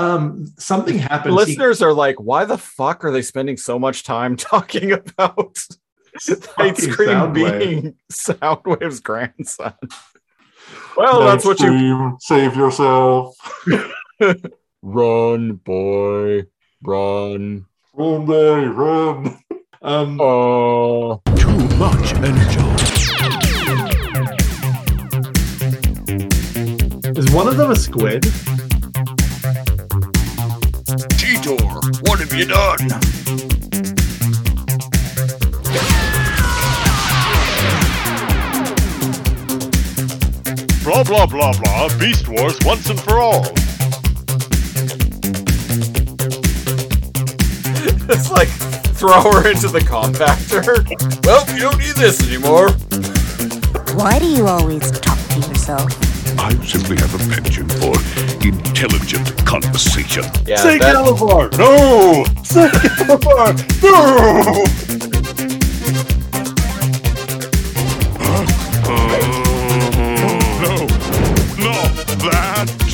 Um, something happened. Listeners are like, why the fuck are they spending so much time talking about Ice Cream Soundwave. being Soundwave's grandson? Well, that's what you you save yourself. run, boy, run. Run, Barry, run. Um, Oh, Too much energy. is one of them a squid? Cheetor, what have you done? Blah blah blah blah. Beast Wars once and for all. it's like throw her into the compactor. Well, you don't need this anymore. Why do you always talk to yourself? I simply have a penchant for intelligent conversation. Yeah, Say that- Galavar! No! Say Galavar! Uh, no! No! Not that!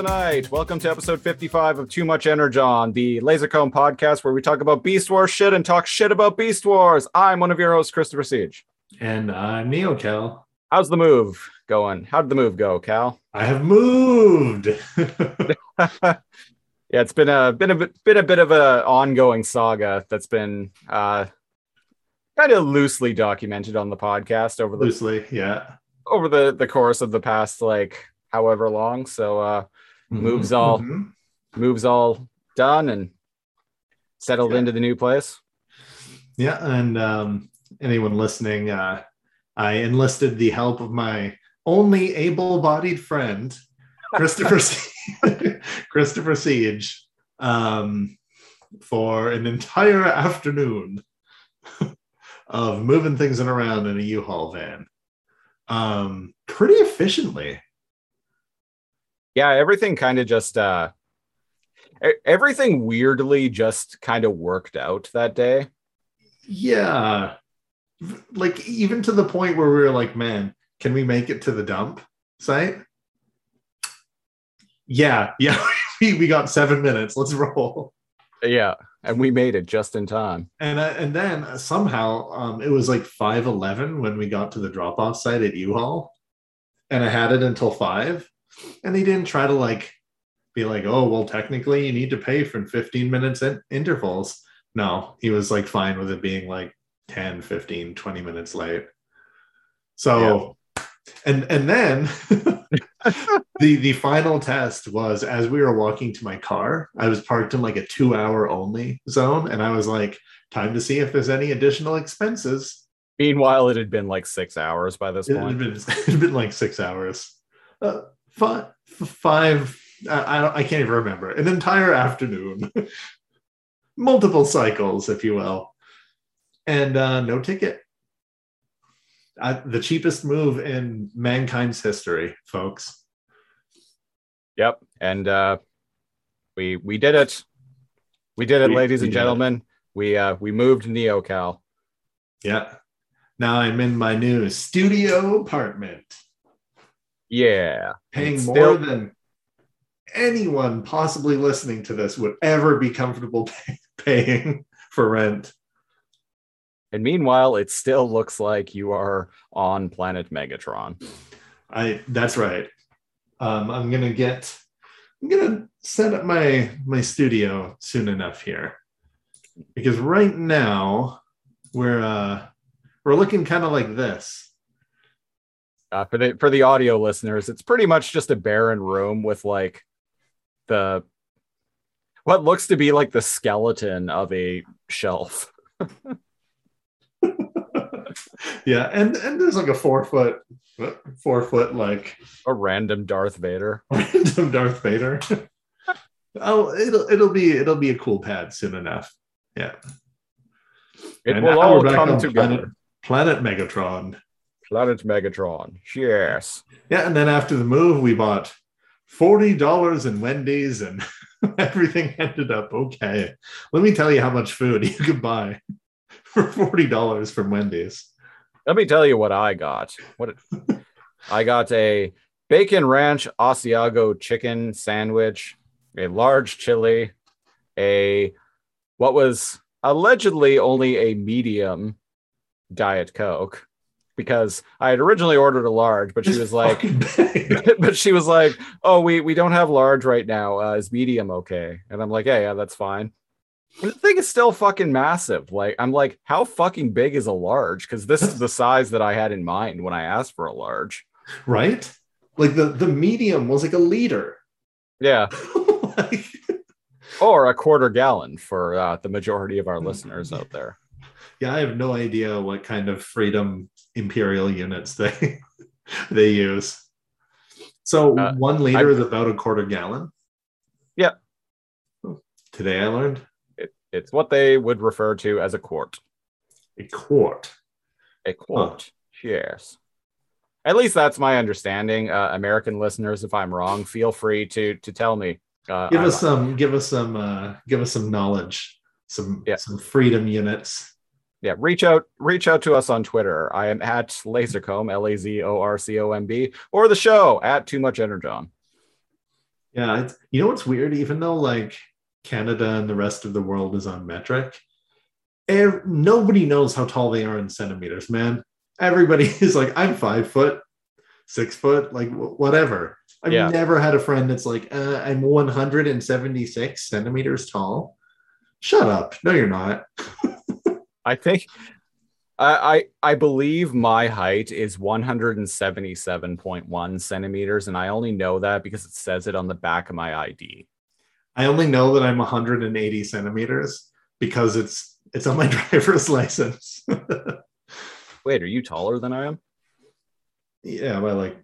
Streamers of the night. Welcome to episode 55 of Too Much Energon, the Lazorcomb podcast where we talk about Beast Wars shit and talk shit about Beast Wars. I'm one of your hosts, Christopher Siege. And uh, NeoCal. How's the move going? How did the move go, Cal? I have moved. Yeah, it's been a been a bit- been a bit of an ongoing saga that's been uh kind of loosely documented on the podcast over the Loosely, yeah. over the the course of the past like however long. So uh Moves all- Mhm. moves all done and settled Yeah. into the new place. Yeah, and um, anyone listening, uh, I enlisted the help of my only able-bodied friend, Christopher Sie- Christopher Siege, um, for an entire afternoon of moving things in around in a U-Haul van, um, pretty efficiently. Yeah, everything kind of just uh everything weirdly just kind of worked out that day. Yeah, like even to the point where we were like, "Man, can we make it to the dump site?" Yeah, yeah, we, got seven minutes. Let's roll. Yeah, and we made it just in time. And uh, and then somehow um, it was like five eleven when we got to the drop off site at U-Haul, and I had it until five, and they didn't try to like be like, "Oh, well, technically you need to pay for fifteen minutes in- intervals." No, he was like fine with it being like 10, 15, 20 minutes late. So and and then the the final test was as we were walking to my car i was parked in like a two hour only zone and i was like time to see if there's any additional expenses Meanwhile, it had been like six hours by this it had point. been, it had been like six hours uh, five, five I, I, can't even remember an entire afternoon multiple cycles if you will and uh, no ticket I, the cheapest move in mankind's history folks Yep. And uh we we did it. We did it, We- ladies we and it. gentlemen. We uh we moved NeoCal. Yeah. Now I'm in my new studio apartment, Yeah. paying It's more still- than anyone possibly listening to this would ever be comfortable pay- paying for rent. And meanwhile, it still looks like you are on planet Megatron. I that's right. Um, I'm gonna get I'm gonna set up my my studio soon enough here. Because right now we're uh we're looking kind of like this. Uh, for the for the audio listeners, it's pretty much just a barren room with like the what looks to be like the skeleton of a shelf. yeah, and and there's like a four foot four foot like A random Darth Vader. random Darth Vader. oh, it'll it'll be it'll be a cool pad soon enough. Yeah. It And will all come together. Planet, Planet Megatron. Planet Megatron. Yes. Yeah, and then after the move, we bought forty dollars in Wendy's, and everything ended up okay. Let me tell you how much food you could buy for forty dollars from Wendy's. Let me tell you what I got. What I got a bacon ranch Asiago chicken sandwich, a large chili, a what was allegedly only a medium diet coke because I had originally ordered a large, but she was like, but she was like, "Oh, we we don't have large right now. Uh, is medium okay?" And I'm like, "Yeah, yeah, that's fine." The thing is still fucking massive. Like, I'm like, how fucking big is a large? Because this is the size that I had in mind when I asked for a large. right? Like the the medium was like a liter. Yeah, like, or a quarter gallon for uh, the majority of our listeners out there. yeah, I have no idea what kind of freedom imperial units they they use. So Uh, one liter is about a quarter gallon. Yeah. Today I learned It, it's what they would refer to as a quart. a quart. A quart. Yes. At least that's my understanding. Uh, American listeners, if I'm wrong, feel free to to tell me. Uh, Give I'm- us some. Give us some. Uh, give us some knowledge. Some Yeah. some freedom units. Yeah, reach out reach out to us on Twitter. I am at Lazorcomb, L A Z O R C O M B, or the show at Too Much Energon. Yeah, it's, you know what's weird? Even though like Canada and the rest of the world is on metric, ev- nobody knows how tall they are in centimeters. Man, everybody is like, I'm five foot, six foot, like wh- whatever. I've Yeah. never had a friend that's like, uh, I'm 176 centimeters tall. Shut up. No, you're not. I think I, I I believe my height is 177.1 centimeters, and I only know that because it says it on the back of my ID. I only know that I'm 180 centimeters because it's it's on my driver's license. Wait, are you taller than I am? yeah, by like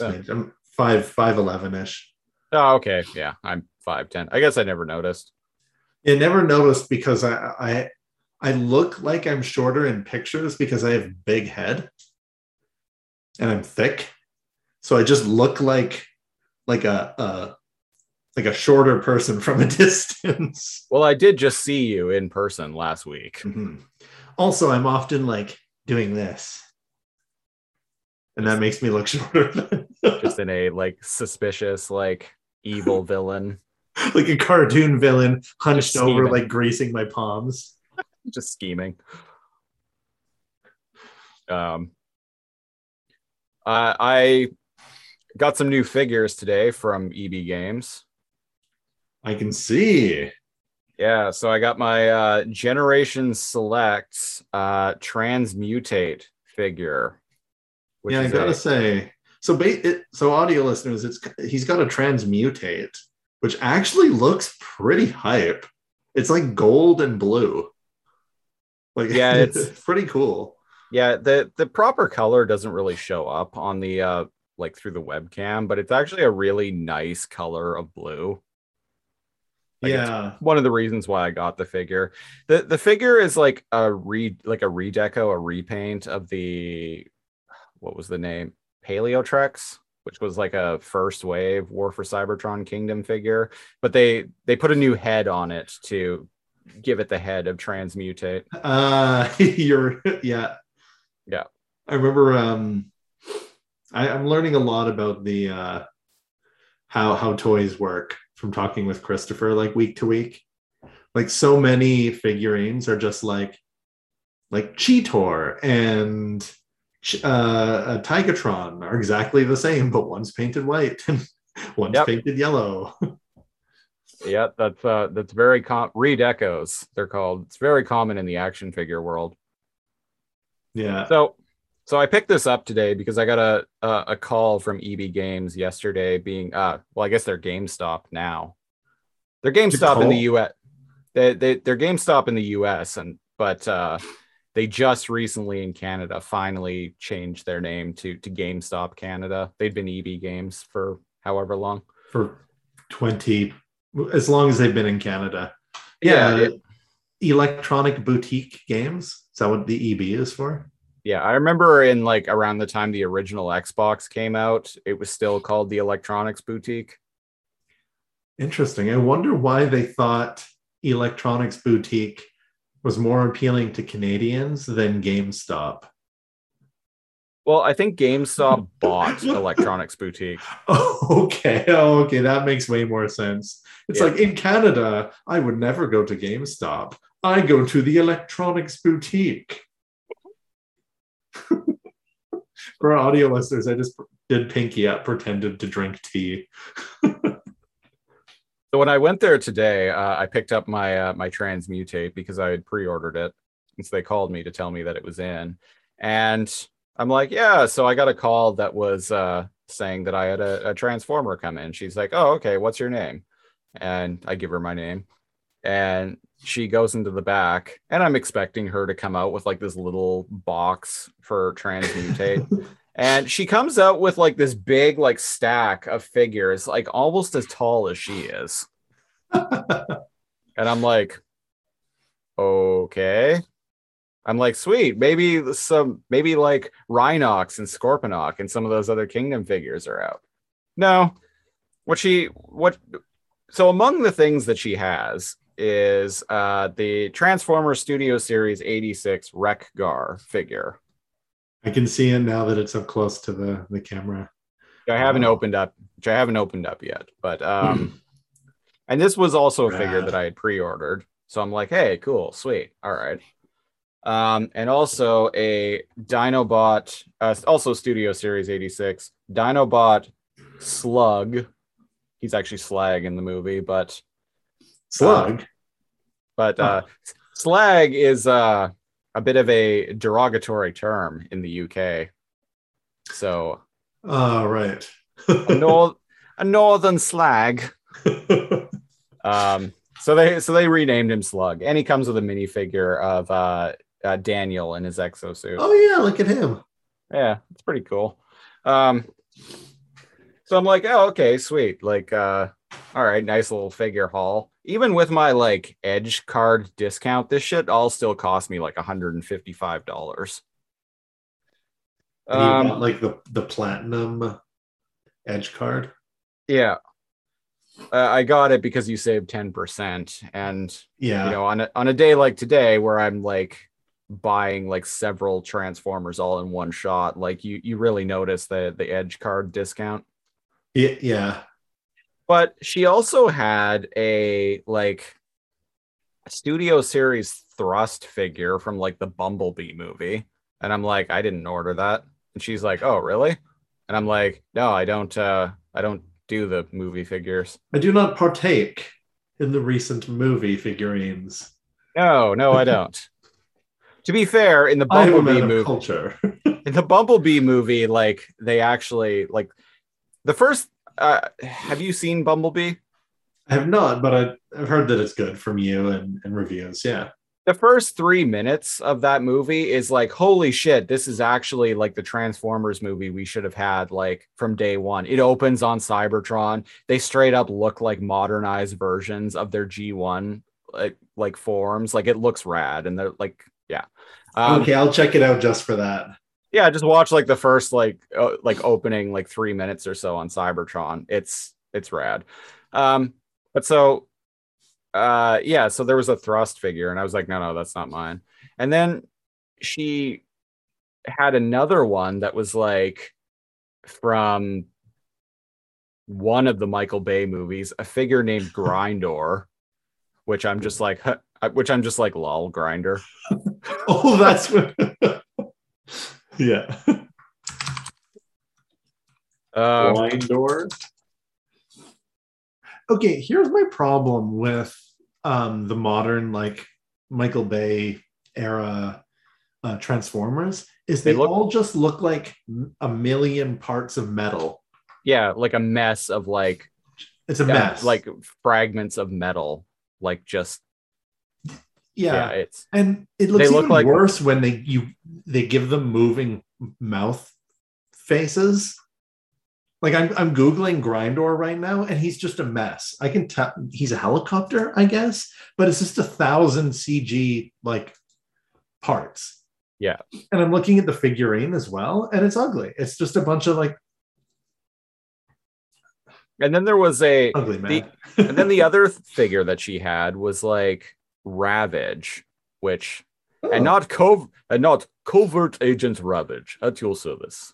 oh. Yeah. I'm five five eleven ish. Oh, okay. Yeah, I'm 5'10. I guess I never noticed. I never noticed because I, I I look like I'm shorter in pictures because I have big head and I'm thick. So I just look like like a, a like a shorter person from a distance. Well, I did just see you in person last week. Mhm. Also, I'm often like doing this. And that makes me look shorter. just in a like suspicious, like evil villain, like a cartoon villain hunched over, like greasing my palms. Just scheming. Um, uh, I got some new figures today from EB Games. I can see. Yeah, so I got my uh, Generation Select uh, Transmutate figure. which yeah, I gotta a- say. So, ba- it, so audio listeners, it's he's got a transmutate, which actually looks pretty hype. It's like gold and blue. Like, Yeah, it's, it's- pretty cool. Yeah, the the proper color doesn't really show up on the uh like through the webcam, but it's actually a really nice color of blue. Like, yeah, One of the reasons why I got the figure. The the figure is like a re like a redeco, a repaint of the what was the name? Paleotrex, which was like a first wave War for Cybertron Kingdom figure, but they they put a new head on it to give it the head of transmutate. uh, you're yeah, Yeah. I remember. Um, I, I'm learning a lot about the uh, how how toys work from talking with Christopher like week to week. Like so many figurines are just like like Cheetor and uh, a Tigatron are exactly the same, but one's painted white and one's Yep. painted yellow. Yeah, that's uh that's very com redecos, they're called. It's very common in the action figure world. yeah. So so I picked this up today because I got a a, a call from EB Games yesterday being uh well I guess they're GameStop now. They're GameStop in the? US. They they they're GameStop in the US and but uh they just recently in Canada finally changed their name to to GameStop Canada. They'd been EB Games for however long. for 20 as long as they've been in canada. Yeah, uh, yeah, it- electronic boutique games? Is that what the eb is for? Yeah, I remember in like around the time the original Xbox came out, it was still called the Electronics Boutique. interesting. I wonder why they thought electronics boutique was more appealing to canadians than gamestop Well, I think GameStop bought Electronics Boutique. Oh, okay. Oh, okay. That makes way more sense. It's Yeah. like in Canada, I would never go to GameStop. I go to the electronics boutique. For our audio listeners, I just did pinky up, pretended to drink tea. So when I went there today, uh, I picked up my uh, my transmutate because I had pre-ordered it, and so they called me to tell me that it was in, and I'm like, yeah. So I got a call that was uh, saying that I had a, a transformer come in. She's like, oh, okay. What's your name? And I give her my name, and she goes into the back, and I'm expecting her to come out with like this little box for transmutate. And she comes out with like this big like stack of figures, like almost as tall as she is. and I'm like, okay. I'm like, sweet. Maybe some, maybe like Rhinox and Scorponok and some of those other Kingdom figures are out. No, what she, what, so among the things that she has is uh the Transformer Studio Series 86 Wreck Gar figure. I can see it now that it's up close to the, the camera. I haven't Wow. opened up, which I haven't opened up yet. But um, and this was also a figure that I had pre-ordered, so I'm like, hey, cool, sweet, all right. Um, and also a Dinobot, uh, also Studio Series 86 Dinobot Slug. He's actually Slag in the movie, but Slug. but uh, Slag is uh, a bit of a derogatory term in the UK. So Oh, right. a, nor- a northern slag. Um, so they so they renamed him Slug, and he comes with a minifigure of uh, uh, Daniel in his exosuit. oh, yeah. Look at him. Yeah, it's pretty cool. Um, so I'm like, oh, okay, sweet. Like, uh, all right, nice little figure haul. Even with my like Edge card discount, this shit all still cost me like 155 dollars. Um, got, like the, the platinum edge card. yeah. Uh, I got it because you saved 10%. And Yeah. you know on a, on a day like today where i'm like buying like several transformers all in one shot like you you really notice the the edge card discount yeah. Yeah. but she also had a like studio series thrust figure from like the bumblebee movie and i'm like i didn't order that and she's like oh really and i'm like no i don't uh i don't do the movie figures I do not partake in the recent movie figurines. no no i don't to be fair in the I am a bumblebee movie culture. in the Bumblebee movie, like they actually like the first. Uh, have you seen Bumblebee? I have not, but I, I've heard that it's good from you and, and reviews. Yeah. The first three minutes of that movie is like, holy shit, this is actually like the Transformers movie we should have had like from day one. It opens on Cybertron. They straight up look like modernized versions of their G1 like like forms. Like it looks rad, and they're like. Um, okay, I'll check it out just for that. yeah just watch like the first like uh, like opening like three minutes or so on cybertron. It's it's rad. Um but so uh yeah so there was a thrust figure and i was like no no that's not mine. And then she had another one that was like from one of the michael bay movies a figure named grindor which i'm just like huh, which i'm just like lol grinder Oh, that's what. yeah. um, Blind door. Okay, here's my problem with um, the modern, like Michael Bay era uh, Transformers is they, They look- all just look like a million parts of metal. yeah like a mess of like It's a mess. like fragments of metal like just yeah, yeah, it's and it looks look even like- worse when they you they give them moving mouth faces. Like I'm I'm googling Grindor right now, and he's just a mess. I can tell he's a helicopter, I guess, but it's just a thousand CG like parts. Yeah. and I'm looking at the figurine as well, and it's ugly. It's just a bunch of like and then there was a ugly man. and then the other figure that she had was like ravage which and not cov and not covert agent Ravage at your service.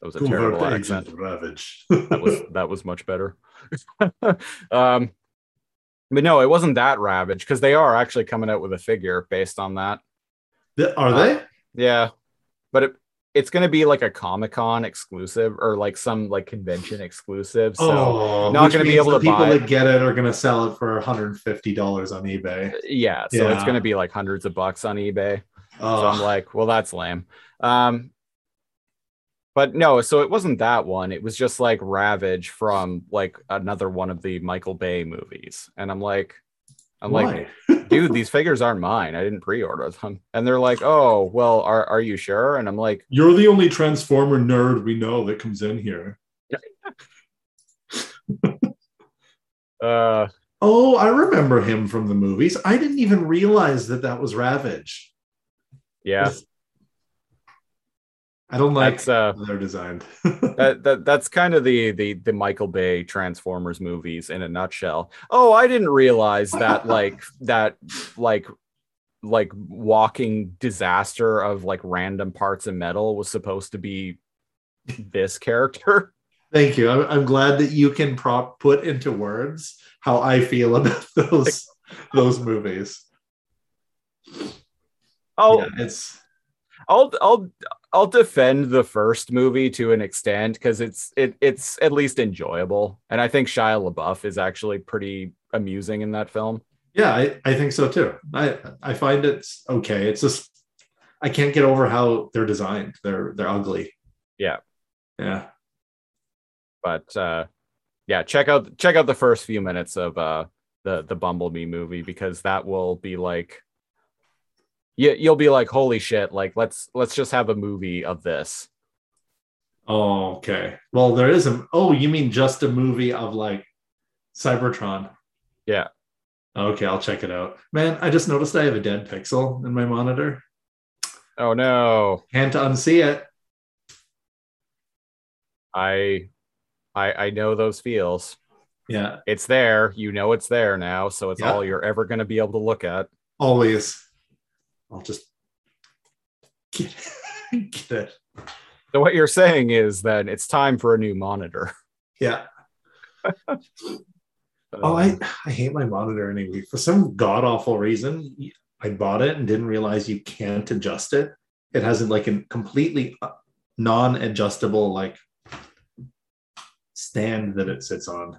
That was a Covert terrible Agent accent. Ravage. That was that was much better. um, but no, it wasn't that Ravage because they are actually coming out with a figure based on that. Th- Are they? Yeah, but it it's going to be like a Comic Con exclusive or like some like convention exclusive. So oh, not gonna be able to people that get it are going to sell it for 150 dollars on eBay. yeah, so it's going to be like hundreds of bucks on eBay. Oh, So I'm like, well, that's lame. Um, but no, so it wasn't that one. It was just like Ravage from like another one of the Michael Bay movies, and I'm like, I'm like, dude, these figures aren't mine. I didn't pre-order them. And they're like, oh, well, are are you sure? And I'm like, You're the only Transformer nerd we know that comes in here. uh, Oh, I remember him from the movies. I didn't even realize that that was Ravage. yeah, I don't like that's uh, how they're designed. that, that that's kind of the the the Michael Bay Transformers movies in a nutshell. Oh, I didn't realize that like that like like walking disaster of like random parts of metal was supposed to be this character. Thank you. I'm, I'm glad that you can prop put into words how I feel about those those movies. Oh, Yeah, it's I'll I'll I'll defend the first movie to an extent because it's it it's at least enjoyable, and I think Shia LaBeouf is actually pretty amusing in that film. yeah, I, I think so too. I I find it's okay. It's just I can't get over how they're designed. They're they're ugly. Yeah. Yeah. but uh yeah check out check out the first few minutes of uh the the bumblebee movie because that will be like you, you'll be like holy shit like let's let's just have a movie of this Oh, okay. Well, there is a. Oh, you mean just a movie of like Cybertron? Yeah. Okay, I'll check it out. Man, I just noticed I have a dead pixel in my monitor. oh no Can't unsee it. i i i know those feels Yeah, it's there you know it's there now so it's Yeah. all you're ever going to be able to look at always. I'll just get, get it. so what you're saying is that it's time for a new monitor Yeah. Oh, I, I hate my monitor anyway. For some god awful reason, I bought it and didn't realize you can't adjust it. It has like a completely non adjustable like stand that it sits on.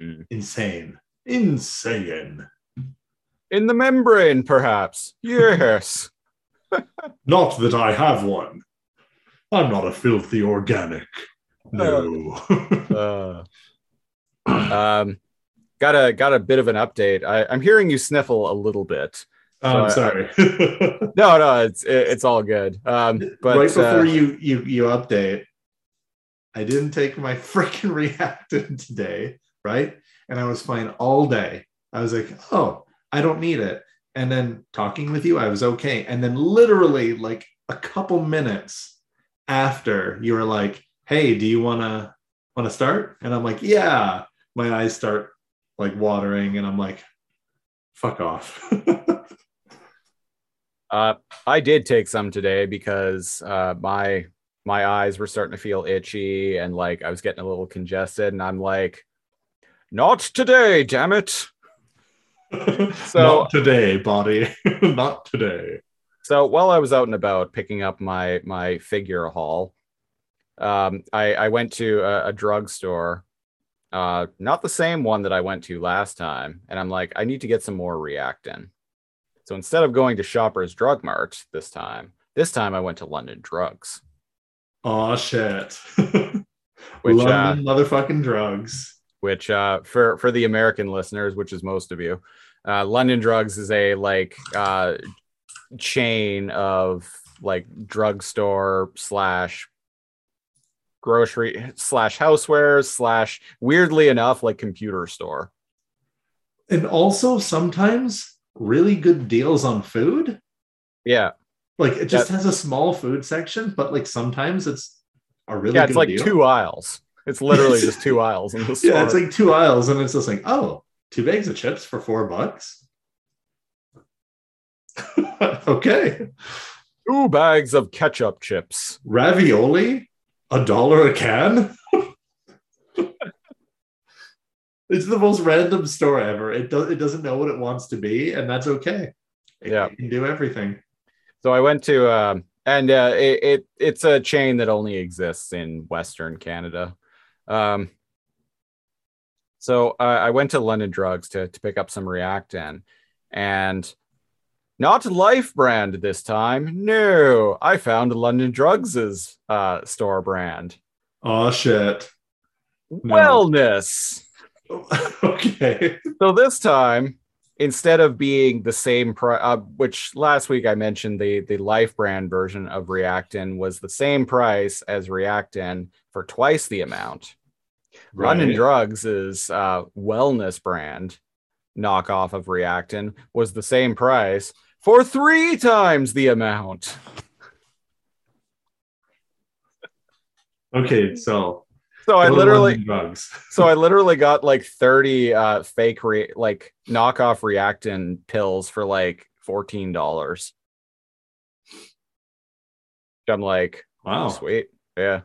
Hmm. Insane. Insane. In the membrane perhaps yes Not that I have one. I'm not a filthy organic. No. uh, um got a got a bit of an update I, i'm hearing you sniffle a little bit I'm So I- sorry. no no it's it, it's all good um but right before uh, you you you update, I didn't take my freaking Reactin today, right? And I was fine all day. I was like, oh, I don't need it. And then talking with you, I was okay. And then literally like a couple minutes after you were like, hey, do you wanna wanna start? And I'm like, yeah. My eyes start like watering, and I'm like, fuck off. uh i did take some today because uh my my eyes were starting to feel itchy and like i was getting a little congested and i'm like not today damn it So- not today, body. not today. So while I was out and about picking up my my figure haul, um, I, I went to a, a drugstore, uh, not the same one that I went to last time, and I'm like, I need to get some more Reactin. So instead of going to Shoppers Drug Mart this time, this time I went to London Drugs, Oh shit. Which, London motherfucking drugs. which uh, for for the American listeners, which is most of you, uh, London Drugs is a like uh, chain of like drugstore slash grocery slash housewares slash weirdly enough like computer store. And also sometimes really good deals on food. Yeah, Like it just has a small food section, but like sometimes it's a really yeah, it's like deal. two aisles. It's literally just two aisles in the store. Yeah, it's like two aisles, and it's just like, oh, two bags of chips for four bucks. okay. Two bags of ketchup chips. Ravioli? A dollar a can? it's the most random store ever. It does it doesn't know what it wants to be, and that's okay. It Yeah. can do everything. So I went to um and uh it, it it's a chain that only exists in Western Canada. Um so I I went to London Drugs to to pick up some Reactin and not Life brand this time. No, I found London Drugs's uh store brand. Oh shit. No. Wellness. okay. So this time, instead of being the same price, uh, which last week I mentioned the the Life brand version of Reactin was the same price as Reactin for twice the amount. London Drugs is uh, wellness brand knockoff of Reactin was the same price for three times the amount. Okay, so So I literally drugs. so I literally got like 30 uh fake re- like knockoff reactin pills for like $14. I'm like, Wow. sweet. Yeah.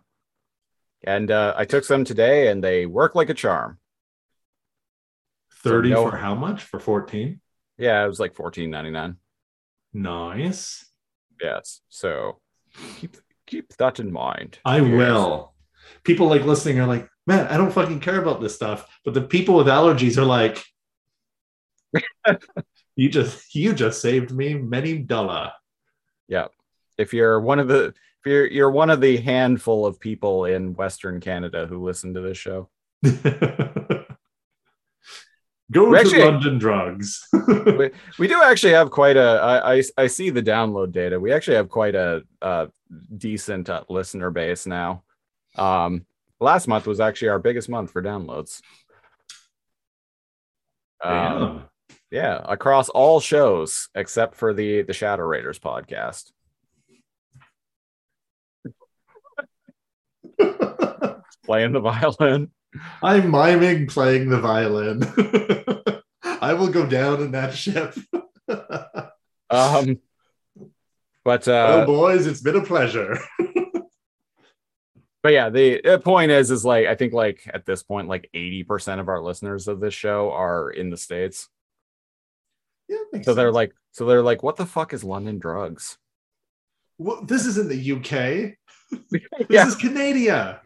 And uh I took some today and they work like a charm. 30 no- for how much? For 14? Yeah, it was like $14.99. Nice. Yes. So keep keep that in mind. I Yes. will. People like listening are like, man, I don't fucking care about this stuff. But the people with allergies are like, you just you just saved me many dollar. Yeah. If you're one of the you're you're one of the handful of people in Western Canada who listen to this show. Go We to actually- London drugs. we, we do actually have quite a I, I I see the download data. We actually have quite a, uh decent uh, listener base now. Um, last month was actually our biggest month for downloads. Um, yeah, across all shows except for the the Shadow Raiders podcast. Playing the violin. I'm miming playing the violin. I will go down in that ship. Um, but oh uh, boys, it's been a pleasure. but yeah, the uh, point is, is like I think like at this point, like eighty percent of our listeners of this show are in the states. Yeah, So they're like, so they're like, what the fuck is London drugs? well, this isn't the UK. This Yeah. is Canada.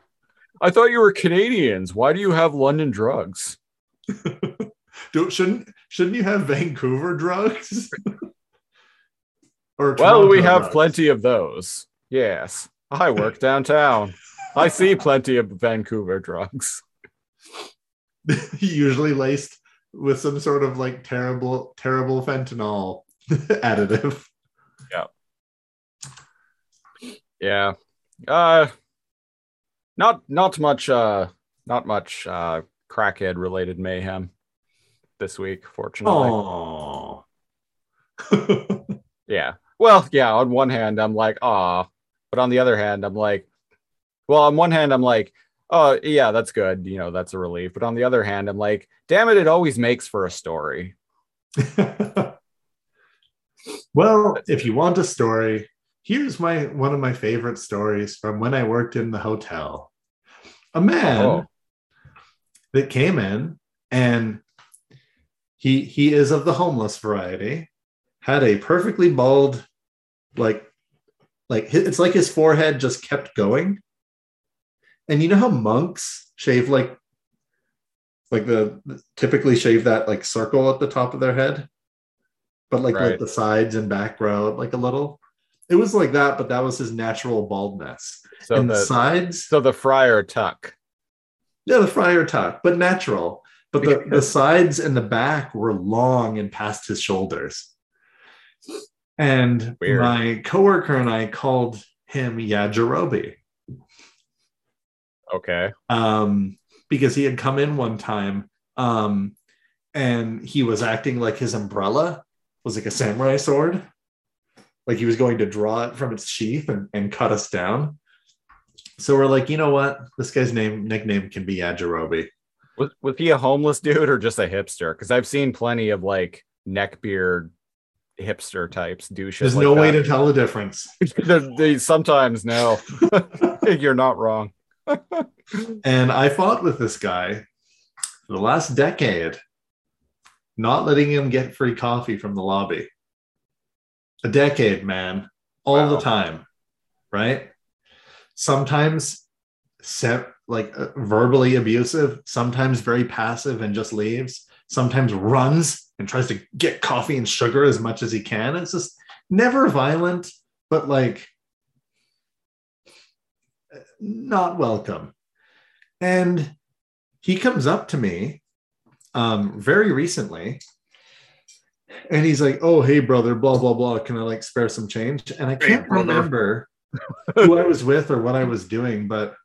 I thought you were Canadians. Why do you have London drugs? Don't shouldn't shouldn't you have Vancouver drugs? or Well, we have drugs? plenty of those. Yes, I work downtown. I see plenty of Vancouver drugs. usually laced with some sort of like terrible, terrible fentanyl additive. Yeah. Yeah. Uh not not much uh not much uh crackhead related mayhem this week, fortunately. Oh, Yeah. Well, yeah, on one hand I'm like, ah, but on the other hand, I'm like, well, on one hand, I'm like, oh yeah, that's good, you know, that's a relief. But on the other hand, I'm like, damn it, it always makes for a story. well, if you want a story, here's my one of my favorite stories from when I worked in the hotel. A man Oh. that came in and he he is of the homeless variety, had a perfectly bald, like like it's like his forehead just kept going. And you know how monks shave like like the typically shave that like circle at the top of their head, but like Right. the sides and back row like a little. It was like that, but that was his natural baldness. So and the, the sides, so the friar tuck. yeah, the friar tuck, but natural. But the, the sides and the back were long and past his shoulders. And Weird. my coworker and I called him Yajirobe. Okay. um, because he had come in one time um, and he was acting like his umbrella was like a samurai sword. Like he was going to draw it from its sheath and, and cut us down. So we're like, you know what? This guy's name nickname can be Yajirobe. Was, was he a homeless dude or just a hipster? Because I've seen plenty of like neckbeard hipster types do shit. There's like no way to tell the difference. they, sometimes know. You're not wrong. And I fought with this guy for the last decade, not letting him get free coffee from the lobby. A decade, man, all Wow. the time, right? Sometimes se- like uh, verbally abusive, sometimes very passive and just leaves, sometimes runs and tries to get coffee and sugar as much as he can. It's just never violent, but like not welcome. And he comes up to me um, very recently and he's like, Oh, hey, brother, blah, blah, blah. Can I like spare some change? And I can't brother. remember who I was with or what I was doing, but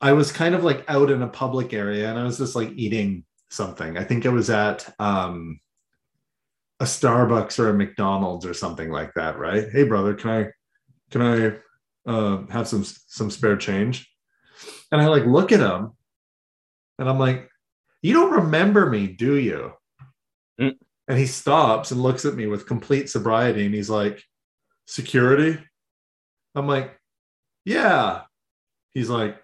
I was kind of like out in a public area and I was just like eating something. I think I was at um, a Starbucks or a McDonald's or something like that, right? Hey, brother, can I can I uh, have some some spare change? And I like look at him, and I'm like, "You don't remember me, do you?" Mm. And he stops and looks at me with complete sobriety, and he's like, "Security." I'm like, "Yeah." He's like,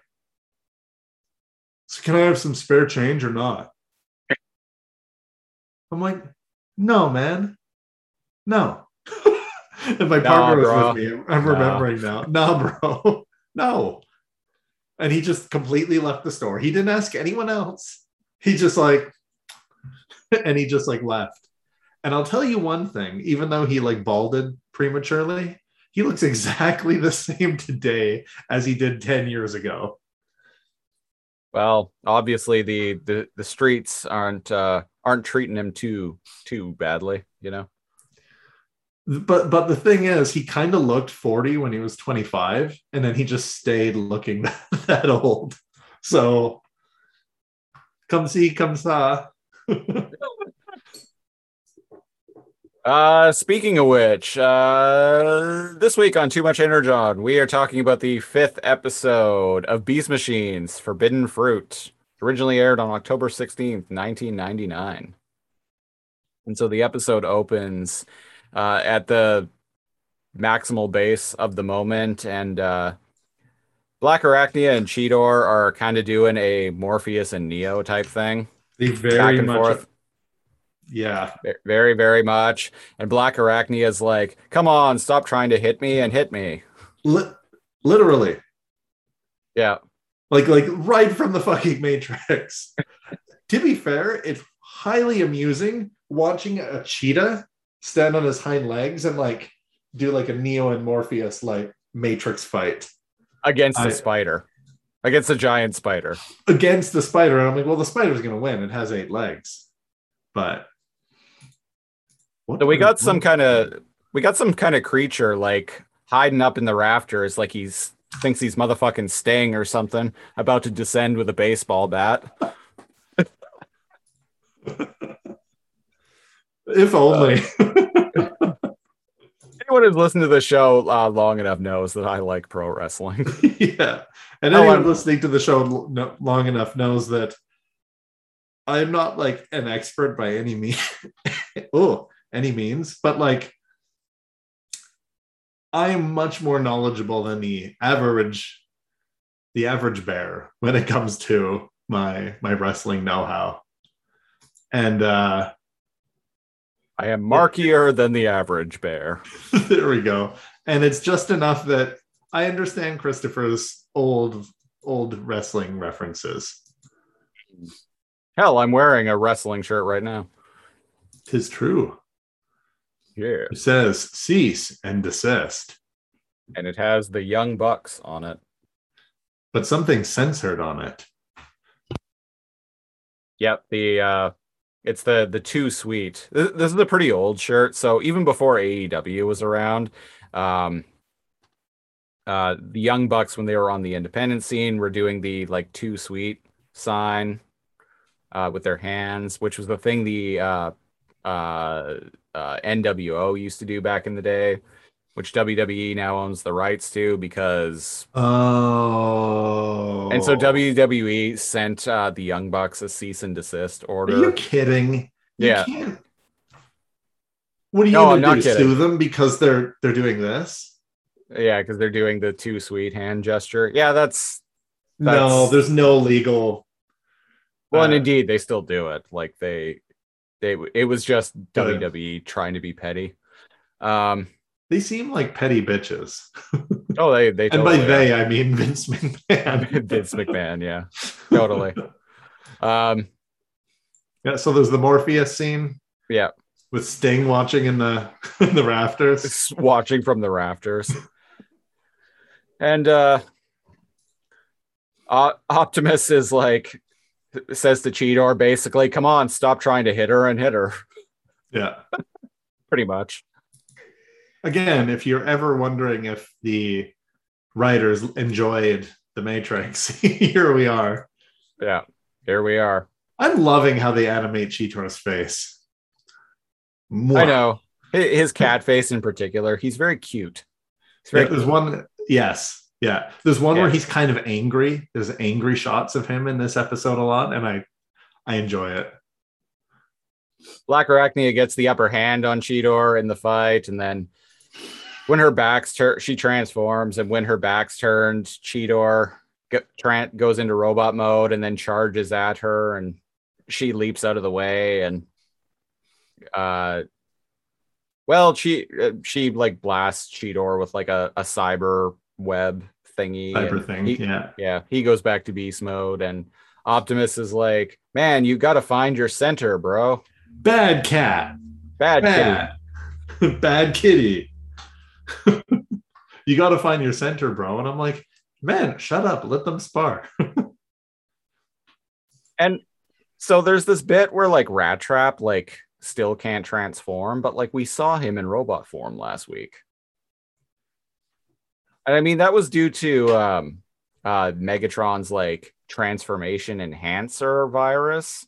"So can I have some spare change or not?" I'm like, "No, man, no." and my Nah, partner was bro. with me. I'm Nah. remembering now. No, bro, no. And he just completely left the store. He didn't ask anyone else. He just like, and he just like left. And I'll tell you one thing, even though he like balded prematurely, he looks exactly the same today as he did 10 years ago. Well, obviously the the, the streets aren't uh, aren't treating him too too badly, you know. But but the thing is, he kind of looked 40 when he was 25, and then he just stayed looking that old. So come see, come saw. Uh, speaking of which, uh, this week on Too Much Energon, we are talking about the fifth episode of Beast Machines Forbidden Fruit, originally aired on October 16th, 1999. And so the episode opens uh, at the maximal base of the moment, and uh, Blackarachnia and Cheetor are kind of doing a Morpheus and Neo type thing, They back and much, forth. Yeah. Very very much and blackarachnia is like come on stop trying to hit me and hit me Li- literally, yeah like like right from the fucking Matrix. to be fair, it's highly amusing watching a cheetah stand on his hind legs and like do like a Neo and Morpheus like Matrix fight against the I- spider against the giant spider against the spider. And I'm like, well, the spider's gonna win. It has eight legs, but what so we got some kind of we got some kind of creature like hiding up in the rafters like he's thinks he's motherfucking sting or something about to descend with a baseball bat if only. anyone who's listened to the show uh, long enough knows that i like pro wrestling yeah. And Oh, anyone listening to the show no- long enough knows that I'm not like an expert by any means. oh, any means, but like I'm much more knowledgeable than the average the average bear when it comes to my my wrestling know-how. And uh i am markier than the average bear there we go. And it's just enough that I understand Christopher's old old wrestling references. hell i'm wearing a wrestling shirt right now Tis true. Yeah It says cease and desist, and it has the young bucks on it but something censored on it. Yep, the uh it's the the too sweet. This, this is a pretty old shirt, so even before AEW was around, um uh the Young Bucks when they were on the independent scene were doing the like too sweet sign uh with their hands, which was the thing the uh uh uh NWO used to do back in the day, which WWE now owns the rights to because Oh. and so WWE sent uh the Young Bucks a cease and desist order. Are you kidding? You Yeah. can't- What are you No, gonna not do? kidding. Sue them because they're they're doing this? Yeah, because they're doing the too sweet hand gesture. Yeah, that's no, there's no legal. well, and uh, indeed they still do it. Like they, they, it was just. WWE trying to be petty. Um, they seem like petty bitches, oh, they, they, and by totally are. they I mean Vince McMahon. Vince McMahon, yeah, totally. Um, Yeah, so there's the Morpheus scene yeah, with Sting watching in the in the rafters. s- watching from the rafters, and uh, uh, Optimus is like says to Cheetor basically, "Come on, stop trying to hit her and hit her." Yeah. Pretty much. Again, if you're ever wondering if the writers enjoyed the Matrix, here we are. Yeah, here we are. I'm loving how they animate Cheetor's face. I know his cat face in particular. He's very cute. He's Yeah, very there's one. Yes, yeah. There's one where he's kind of angry. There's angry shots of him in this episode a lot, and I, I enjoy it. Blackarachnia gets the upper hand on Cheetor in the fight, and then when her back's turned, she transforms, and when her back's turned, Cheetor go- tran- goes into robot mode and then charges at her, and she leaps out of the way, and uh, well, she uh, she like blasts Cheetor with like a, a cyber web thingy, Cyber thing. he- yeah. yeah, he goes back to beast mode, and Optimus is like, "Man, you got to find your center, bro." Bad cat. Bad, kitty. Bad. Bad kitty. you got to find your center, bro. And I'm like, man, shut up. Let them spar. And so there's this bit where like Rat Trap like still can't transform, but like we saw him in robot form last week. And I mean that was due to um uh Megatron's like transformation enhancer virus.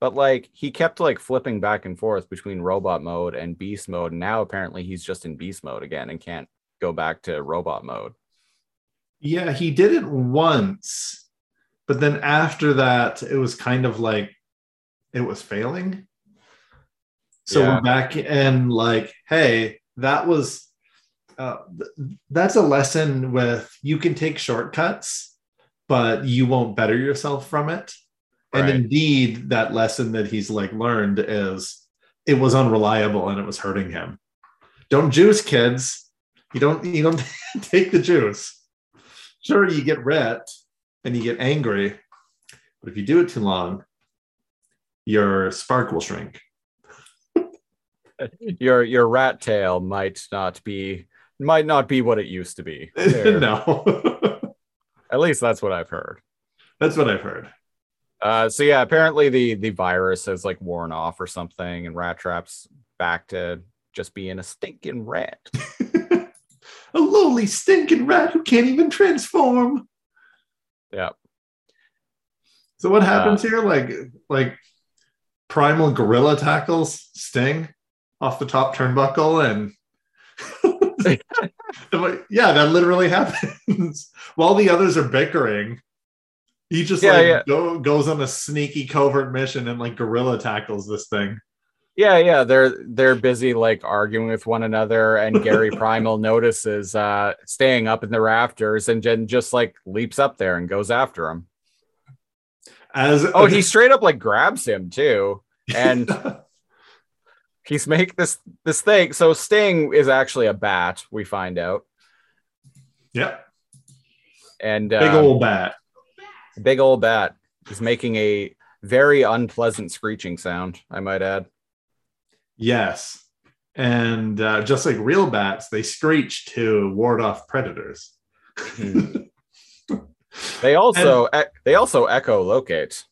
But like he kept like flipping back and forth between robot mode and beast mode. And now apparently he's just in beast mode again and can't go back to robot mode. Yeah, he did it once, but then after that, it was kind of like it was failing. So Yeah. we're back in like, hey, that was uh, th- that's a lesson with you can take shortcuts, but you won't better yourself from it. And indeed, that lesson that he's like learned is it was unreliable and it was hurting him. Don't juice, kids. You don't you don't take the juice sure you get ret and you get angry but if you do it too long your spark will shrink Your your rat tail might not be might not be what it used to be. No At least that's what I've heard. that's what i've heard Uh, so yeah, apparently the the virus has like worn off or something, and Rat Trap's back to just being a stinking rat. a lowly stinking rat who can't even transform Yeah. so what happens here like like primal gorilla tackles sting off the top turnbuckle and yeah that literally happens while the others are bickering he just Yeah, like yeah. Go, goes on a sneaky covert mission and like gorilla tackles this thing Yeah, yeah, they're they're busy like arguing with one another, and Gary Primal notices uh Sting up in the rafters and then just like leaps up there and goes after him. as Oh, he straight up like grabs him too. And he's make this this thing. So Sting is actually a bat, we find out. Yep. And big um, old bat big old bat is making a very unpleasant screeching sound, I might add. yes and uh, just like real bats they screech to ward off predators Hmm. They also e- they also echo locate.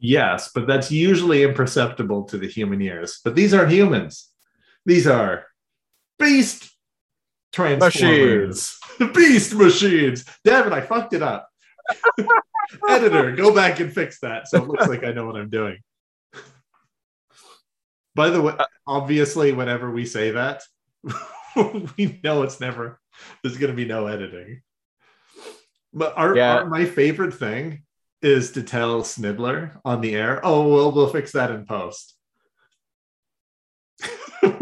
Yes, but that's usually imperceptible to the human ears. But these aren't humans. These are beast transformers. beast machines. Damn it, I fucked it up. Editor, go back and fix that. So it looks like I know what I'm doing. By the way, obviously, whenever we say that, we know it's never, there's going to be no editing. But our, Yeah. our- my favorite thing is to tell Snidler on the air, oh, well, we'll fix that in post.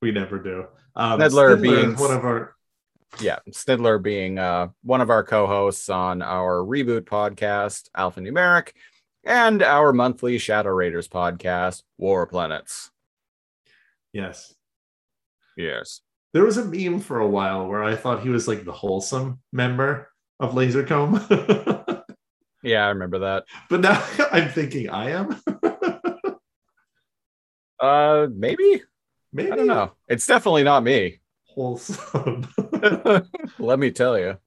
we, never do. Um, Snidler Snidler being- one of our Yeah, Snidler being uh, one of our co-hosts on our reboot podcast, Alphanumeric, and our monthly Shadow Raiders podcast, War Planets. yes. Yes. There was a meme for a while where I thought he was like the wholesome member of Lazorcomb, Yeah, I remember that. but now I'm thinking I am. Uh, maybe Maybe I don't know. It's definitely not me. wholesome. Let me tell you.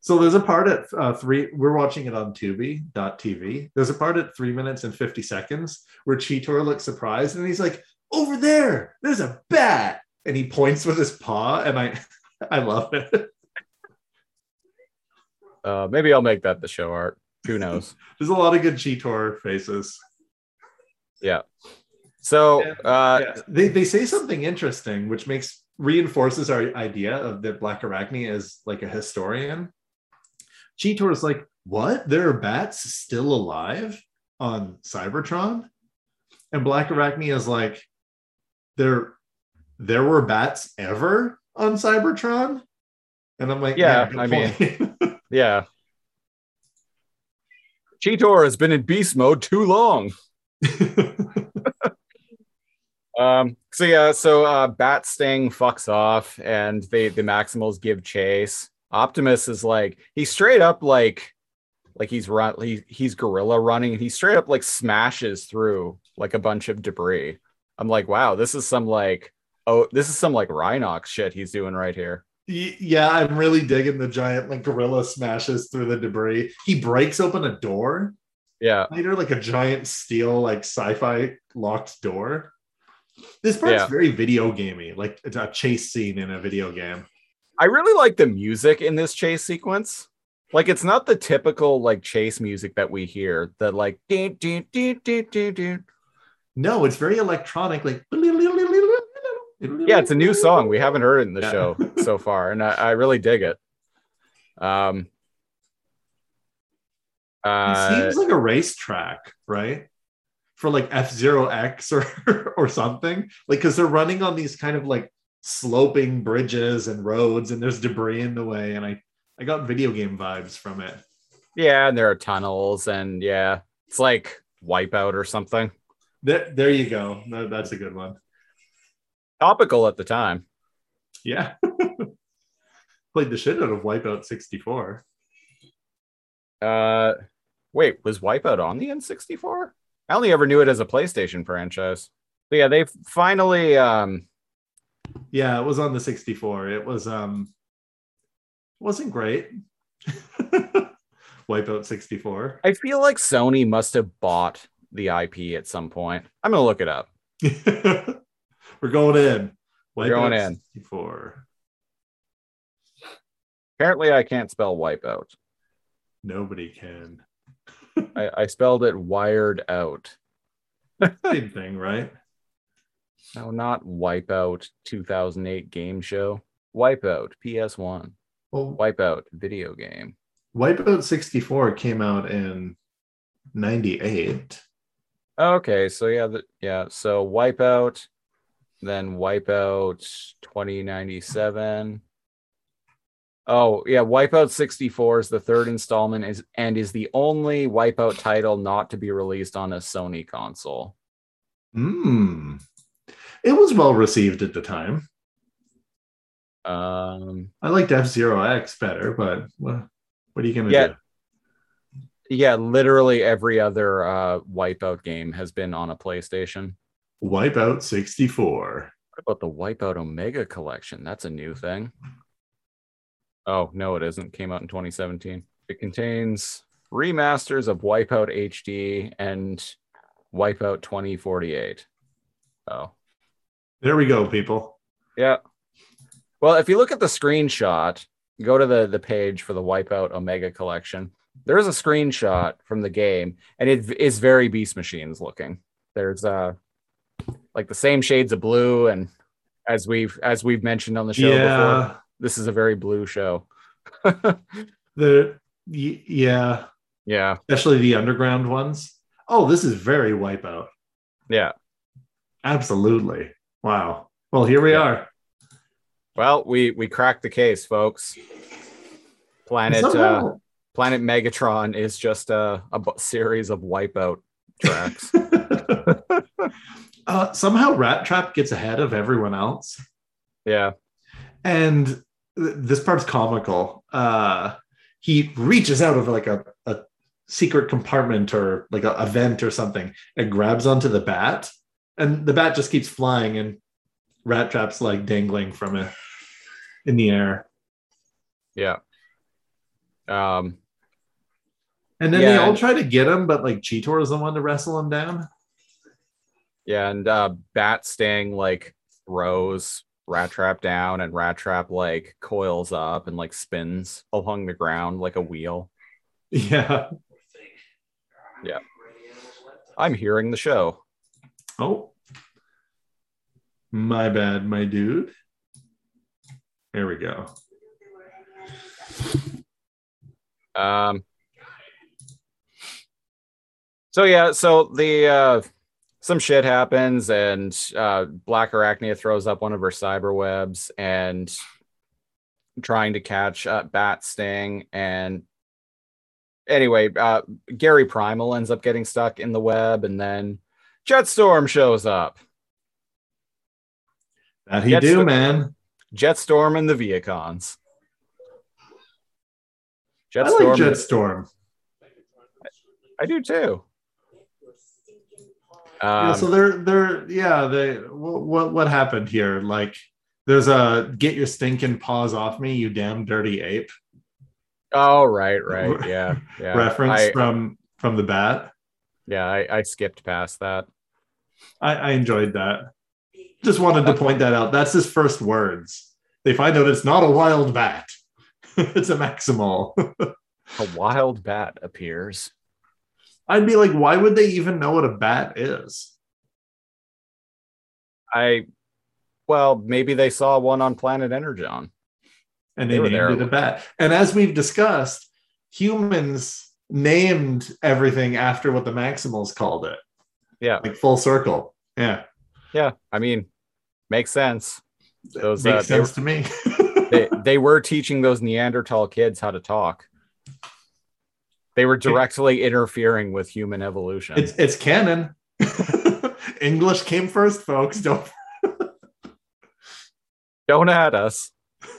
So there's a part at uh, three. We're watching it on Tubi.tv. There's a part at three minutes and fifty seconds where Cheetor looks surprised and he's like, "Over there, there's a bat," and he points with his paw, and I, I love it. Uh, maybe I'll make that the show art. Who knows? There's a lot of good Cheetor faces. Yeah. So, Yeah. uh, Yeah. They they say something interesting, which makes reinforces our idea of that Blackarachnia is like a historian. Cheetor is like, "What? There are bats still alive on Cybertron?" And Blackarachnia is like, "There, there were bats ever on Cybertron." And I'm like, Yeah, good I mean- yeah. Cheetor has been in beast mode too long. Um, so yeah, so uh Bat Sting fucks off and they the Maximals give chase. Optimus is like he straight up like like he's run he, he's gorilla running and he straight up like smashes through like a bunch of debris. I'm like, wow, this is some like oh this is some like Rhinox shit he's doing right here. Yeah, I'm really digging the giant like gorilla smashes through the debris. He breaks open a door Yeah. later, like a giant steel, like sci-fi locked door. This part's Yeah. very video gamey, like it's a chase scene in a video game. I really like the music in this chase sequence. Like it's not the typical like chase music that we hear. That like. No, it's very electronic, like yeah, it's a new song. We haven't heard it in the Yeah. show so far, and I, I really dig it. Um, It uh, seems like a racetrack, right? For like F Zero X or or something, like because they're running on these kind of like sloping bridges and roads, and there's debris in the way, and I I got video game vibes from it. yeah, and there are tunnels, and yeah, it's like Wipeout or something. There, there you go. No, that's a good one. Topical at the time. Yeah. Played the shit out of Wipeout 64. Uh, wait, was Wipeout on the N64? I only ever knew it as a PlayStation franchise. But yeah, they finally um Yeah, it was on the 64. It was um wasn't great. Wipeout 64. I feel like Sony must have bought the IP at some point. I'm gonna look it up. We're going in. We're going in. 64. Apparently, I can't spell Wipeout. Nobody can. I, I spelled it wired out. Same thing, right? No, not Wipeout 2008 game show. Wipeout PS1. Well, Wipeout video game. Wipeout 64 came out in 98. Okay, so yeah, the, yeah. So Wipeout, then Wipeout 2097. Oh yeah, Wipeout 64 is the third installment is and is the only Wipeout title not to be released on a Sony console. Hmm. It was well received at the time. Um, I liked F Zero X better, but what, what are you gonna Yeah. do? yeah, literally every other uh, Wipeout game has been on a PlayStation. Wipeout 64. What about the Wipeout Omega collection? That's a new thing. Oh, no, it isn't. Came out in 2017. It contains remasters of Wipeout HD and Wipeout 2048. Oh, There we go, people. yeah. Well, if you look at the screenshot, go to the, the page for the Wipeout Omega collection. There is a screenshot from the game, and it is very Beast Machines looking. There's uh like the same shades of blue, and as we've as we've mentioned on the show before, yeah. this is a very blue show. The yeah, yeah, especially the underground ones. Oh, this is very Wipeout. yeah. Absolutely. Wow. Well, here we Yeah. are. Well, we we cracked the case, folks. Planet uh, Planet Megatron is just a, a series of wipeout tracks. uh, somehow Rat Trap gets ahead of everyone else. yeah. and th- this part's comical uh he reaches out of like a, a secret compartment or like a, a vent or something and grabs onto the bat and the bat just keeps flying and rat trap's like dangling from it in the air Yeah. Um, and then Yeah, they all try to get him but like cheetor is the one to wrestle him down yeah, and uh Bat Sting like throws Rat Trap down and Rat Trap like coils up and like spins along the ground like a wheel. yeah Yeah. I'm hearing the show. oh my bad my dude there we go Um So yeah, so the uh some shit happens and uh Blackarachnia throws up one of her cyber webs and trying to catch uh, Bat Sting and anyway, uh Gary Primal ends up getting stuck in the web and then Jetstorm shows up. that he Gets do man Jetstorm and the Vehicons. I like Jetstorm. Jetstorm. I do too. Yeah, Um, so they're they're yeah they what what what happened here? Like there's a get your stinking paws off me you damn dirty ape. Oh right, right, yeah, yeah. reference I, from from the bat? Yeah, I, I skipped past that. I, I enjoyed that. Just wanted to point that out. That's his first words. They find out it's not a wild bat. It's a maximal. A wild bat appears. I'd be like why would they even know what a bat is I, well, maybe they saw one on Planet Energon. and They they, were named there. it a bat. And as we've discussed, humans named everything after what the Maximals called it, Yeah, like full circle. Yeah, yeah. I mean, makes sense. Those makes uh, sense to me. they they were teaching those Neanderthal kids how to talk. They were directly interfering with human evolution. it's it's canon. English came first, folks. Don't. Don't at us.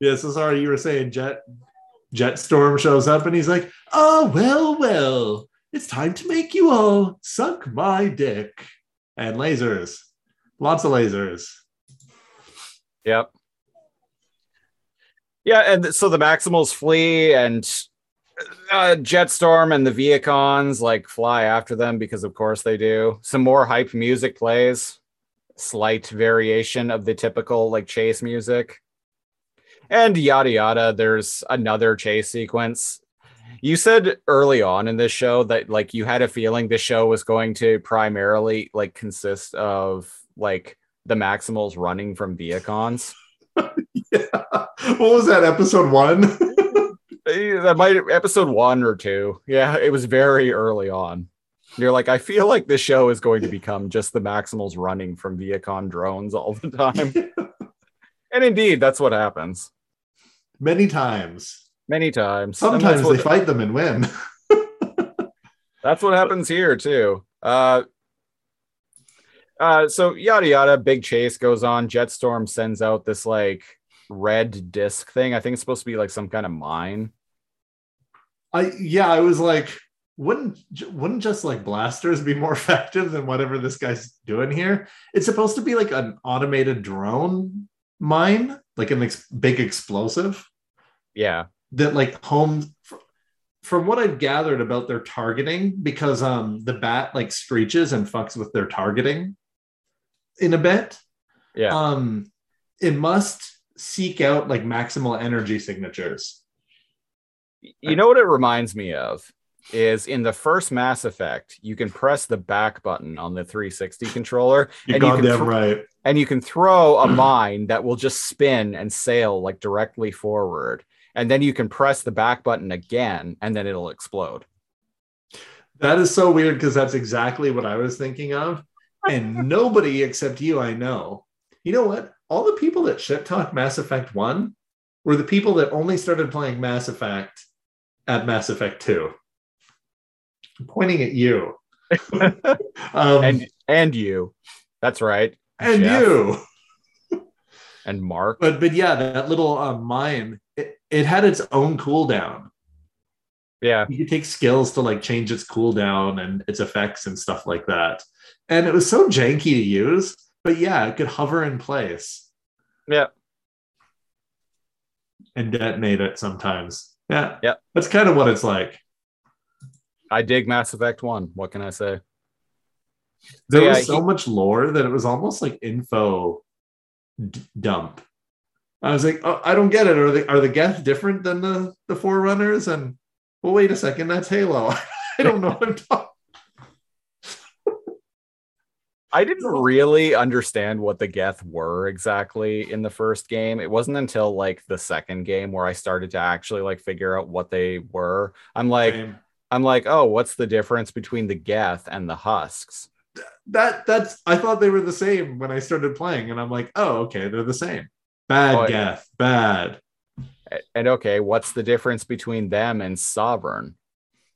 Yeah, so sorry. You were saying Jet Jetstorm shows up and he's like, "Oh well, well, it's time to make you all suck my dick." And lasers, lots of lasers. Yep. Yeah, and so the Maximals flee, and uh, Jetstorm and the Vehicons like fly after them because, of course, they do. Some more hype music plays, slight variation of the typical like chase music, and yada yada. There's another chase sequence. You said early on in this show that like you had a feeling this show was going to primarily like consist of like the Maximals running from Vehicons. Yeah. What was that? Episode one. That might episode one or two. Yeah, it was very early on. You're like, I feel like this show is going to become just the Maximals running from Vehicon drones all the time. and indeed, that's what happens Many times. many times. Sometimes they fight them and win. that's what happens here too. Uh, uh, so yada yada, big chase goes on. Jetstorm sends out this like red disc thing. I think it's supposed to be like some kind of mine. I yeah, I was like, wouldn't wouldn't just like blasters be more effective than whatever this guy's doing here? It's supposed to be like an automated drone mine, like an ex- big explosive Yeah, that like home. From what I've gathered about their targeting, because um the bat like screeches and fucks with their targeting in a bit. yeah. um it must seek out like maximal energy signatures You know what it reminds me of is in the first Mass Effect, you can press the back button on the 360 controller you're And you can thro- right and you can throw a mine that will just spin and sail like directly forward. And then you can press the back button again and then it'll explode. that is so weird because that's exactly what i was thinking of and nobody except you I know. You know what? All the people that shit talk Mass Effect 1 were the people that only started playing Mass Effect at Mass Effect 2. I'm pointing at you. um, and and you. That's right. and Jeff you. and Mark. But but yeah, that little uh, mine, it, it had its own cooldown. Yeah. You could take skills to like change its cooldown and its effects and stuff like that. And it was so janky to use, but yeah, it could hover in place Yeah. and detonate it sometimes. Yeah. Yeah. That's kind of what it's like. I dig Mass Effect 1. What can I say? There was so he- much lore that it was almost like info d- dump. I was like, oh, I don't get it. Are the are the Geth different than the the Forerunners? And well, wait a second, that's Halo. I don't know what I'm talking. I didn't really understand what the Geth were exactly in the first game. It wasn't until like the second game where I started to actually like figure out what they were. I'm like, Same. I'm like, oh, what's the difference between the Geth and the Husks? that that's I thought they were the same when I started playing, and I'm like, oh, okay, they're the same. Bad Oh, yeah. Geth, bad. And okay, what's the difference between them and Sovereign?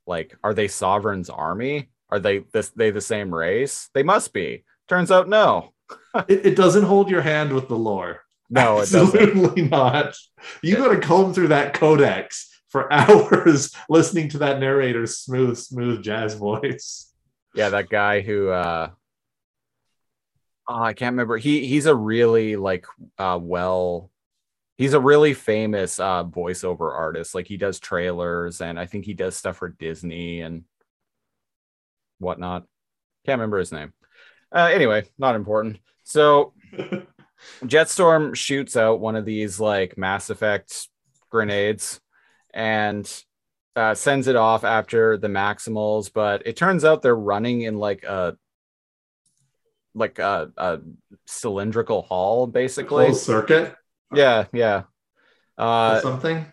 Like, are they Sovereign's army? Are they this they the same race? They must be. Turns out no. It, it doesn't hold your hand with the lore. No, it doesn't. Absolutely not. You got to comb through that codex for hours listening to that narrator's smooth, smooth jazz voice. Yeah, that guy who uh oh, I can't remember. He he's a really like uh well he's a really famous uh voiceover artist. Like he does trailers and I think he does stuff for Disney and whatnot. Can't remember his name. Uh anyway, not important. So Jetstorm shoots out one of these like Mass Effect grenades and uh, sends it off after the Maximals, but it turns out they're running in like a like a, a cylindrical hall, basically. Closed circuit Yeah, yeah. Uh, something.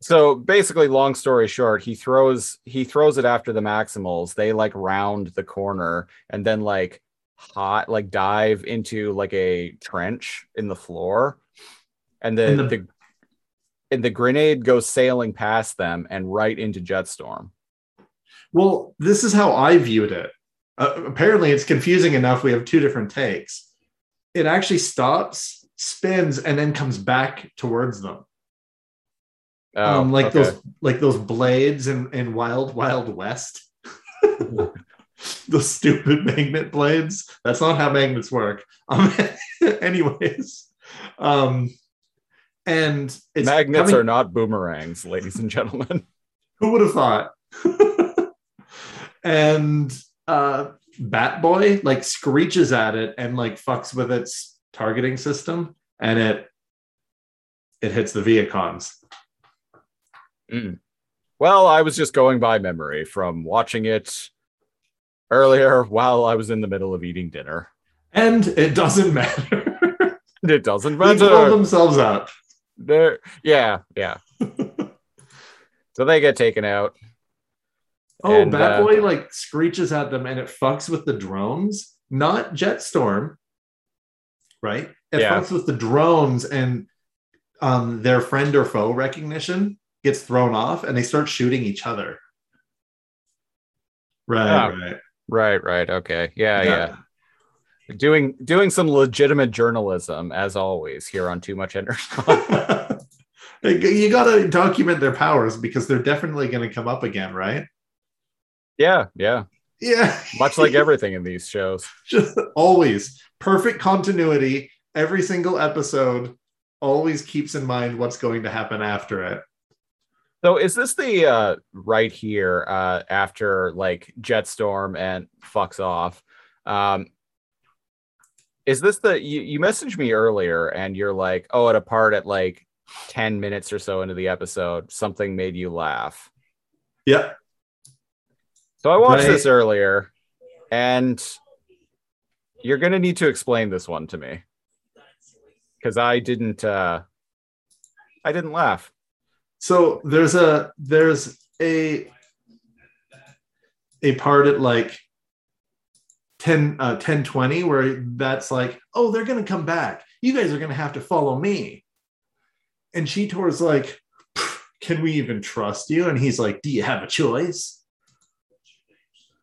So basically, long story short, he throws he throws it after the Maximals. They like round the corner and then like hot like dive into like a trench in the floor, and then the- the and the grenade goes sailing past them and right into Jetstorm. Well, this is how I viewed it. Uh, apparently, it's confusing enough. We have two different takes. It actually stops, spins, and then comes back towards them. Oh, um, like okay. those like those blades in, in Wild Wild West. the stupid magnet blades. That's not how magnets work. Um, anyways, um, and it's magnets coming- are not boomerangs, ladies and gentlemen. Who would have thought? and uh, Bat Boy like screeches at it and like fucks with its targeting system, and it it hits the Vehicons. Well, I was just going by memory from watching it earlier while I was in the middle of eating dinner. And it doesn't matter. It doesn't matter. they matter. themselves up. They're- yeah, yeah. so they get taken out. Oh, And, Bat uh, Boy like screeches at them and it fucks with the drones, not Jetstorm, right? It Yeah. fucks with the drones and um, their friend or foe recognition gets thrown off and they start shooting each other. Right, Oh. right. Right, right. Okay. Yeah, yeah. Doing doing some legitimate journalism as always here on Too Much Energy. you got to document their powers because they're definitely going to come up again, right? yeah, yeah. Yeah. Much like everything in these shows. just always perfect continuity every single episode always keeps in mind what's going to happen after it So is this the uh right here uh after like Jetstorm and fucks off? Um is this the you, you messaged me earlier and you're like, oh, at a part at like 10 minutes or so into the episode, something made you laugh. yeah So I watched Right. this earlier and you're gonna need to explain this one to me. Cause I didn't uh I didn't laugh. So there's a there's a a part at like 10 uh 1020 where that's like oh they're gonna come back. You guys are gonna have to follow me. And she cheetor's like can we even trust you? And he's like do you have a choice?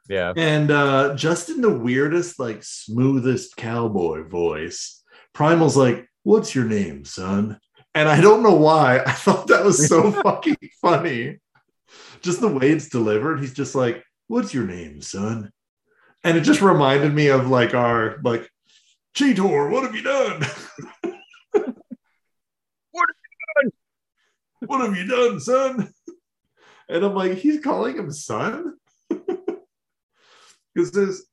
Yeah. and uh just in the weirdest like smoothest cowboy voice primal's like what's your name son and i don't know why. I thought that was so fucking funny. Just the way it's delivered he's just like what's your name son? And it just reminded me of like our like cheetor what have you done? What have you done? What have you done son? And i'm like he's calling him son? Because there's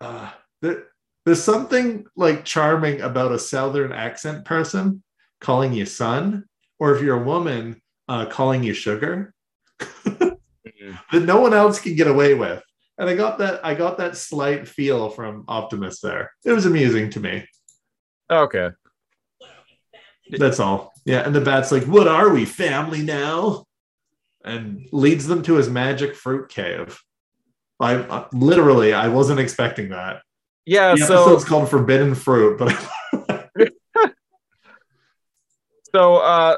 uh there, there's something like charming about a southern accent person calling you son or if you're a woman uh calling you sugar. That no one else can get away with. And i got that i got that slight feel from optimus there. It was amusing to me. Okay. that's all. Yeah and the bat's like what are we family now? And leads them to his magic fruit cave. I uh, literally i wasn't expecting that. Yeah. the So episode's called forbidden fruit but so uh,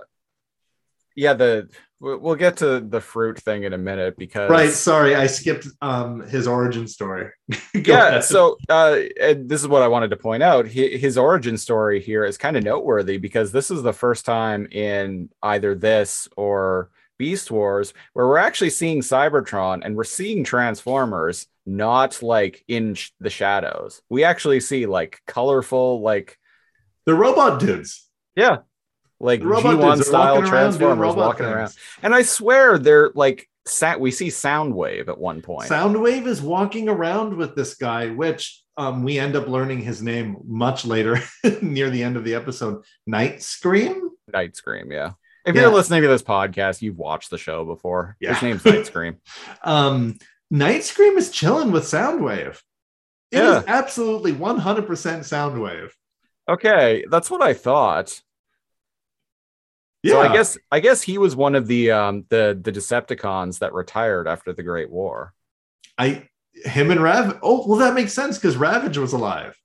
yeah. The we- we'll get to the fruit thing in a minute because right sorry i skipped um his origin story yeah ahead. so uh and this is what i wanted to point out Hi- his origin story here is kind of noteworthy because this is the first time in either this or beast wars where we're actually seeing cybertron and we're seeing transformers not like in sh- the shadows we actually see like colorful like the robot dudes yeah like the g1 style around transformers walking around and i swear they're like sat we see soundwave at one point Soundwave is walking around with this guy, which um, we end up learning his name much later near the end of the episode. Night Scream? Night Scream, yeah. If Yeah. you're listening to this podcast, you've watched the show before. Yeah. His name's Night Scream. Um, Night Scream is chilling with Soundwave. It Yeah. is absolutely 100% Soundwave. Okay, that's what I thought. Yeah, So I guess I guess he was one of the um the the Decepticons that retired after the Great War. I him and Rav. Oh, well, that makes sense because Ravage was alive.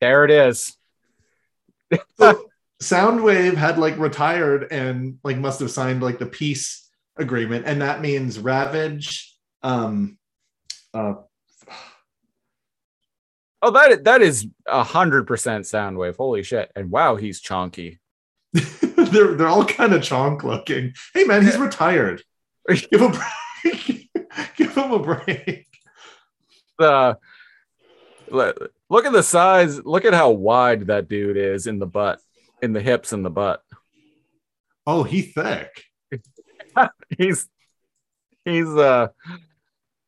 There it is. So Soundwave had like retired and like must have signed like the peace agreement, and that means Ravage, um, uh, Oh, that that is a hundred percent Soundwave. Holy shit! And wow, he's chonky. they're they're all kind of chonk looking. Hey man, he's retired. Give him a break. Give him a break. Uh, look at the size. Look at how wide that dude is in the butt, in the hips and the butt. Oh, he thick. he's he's uh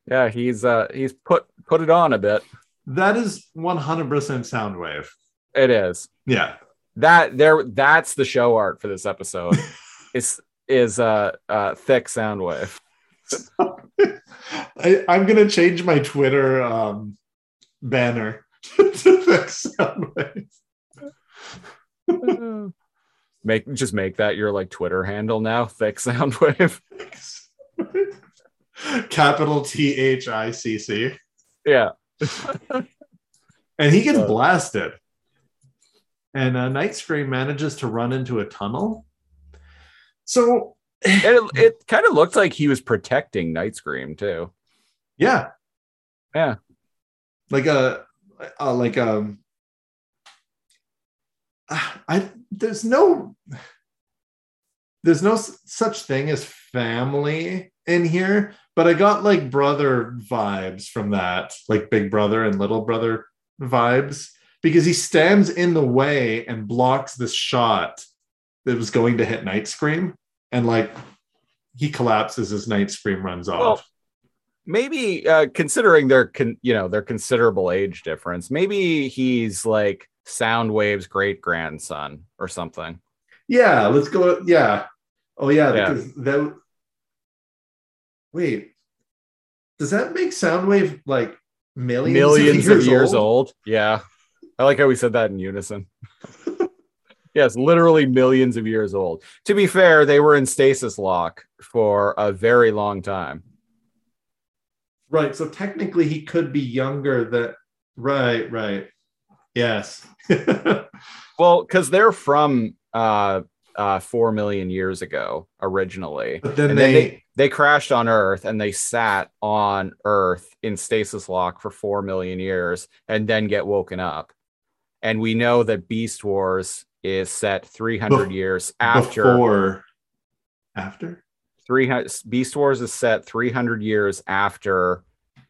yeah he's uh he's put put it on a bit That is 100% Soundwave. it is Yeah. That there that's the show art for this episode is is uh uh thick sound wave I, I'm gonna change my Twitter um, banner to thick Soundwave. make just make that your like twitter handle now thick sound wave Capital T H I C C. yeah and he gets Uh, blasted. And uh, Night Scream manages to run into a tunnel. So, it, it kind of looked like he was protecting night scream too yeah, Yeah. like a, uh, like um, I there's no there's no such thing as family in here, but I got like brother vibes from that, like big brother and little brother vibes, because he stands in the way and blocks this shot that was going to hit Night Scream, and like he collapses as Night Scream runs off. Well, maybe uh considering their con- you know their considerable age difference maybe he's like soundwave's great grandson or something yeah, let's go. Yeah. Oh yeah, Yeah. because that. Wait, does that make Soundwave like millions, millions of of years old. Yeah. I like how we said that in unison. yes, literally millions of years old. To be fair, they were in stasis lock for a very long time. Right. So technically he could be younger than right, right. Yes. Well, because they're from uh uh four million years ago originally. but then And they, then they they crashed on Earth and they sat on Earth in stasis lock for four million years and then get woken up. And we know that Beast Wars is set 300 Bef- years after before after 300 Beast Wars is set 300 years after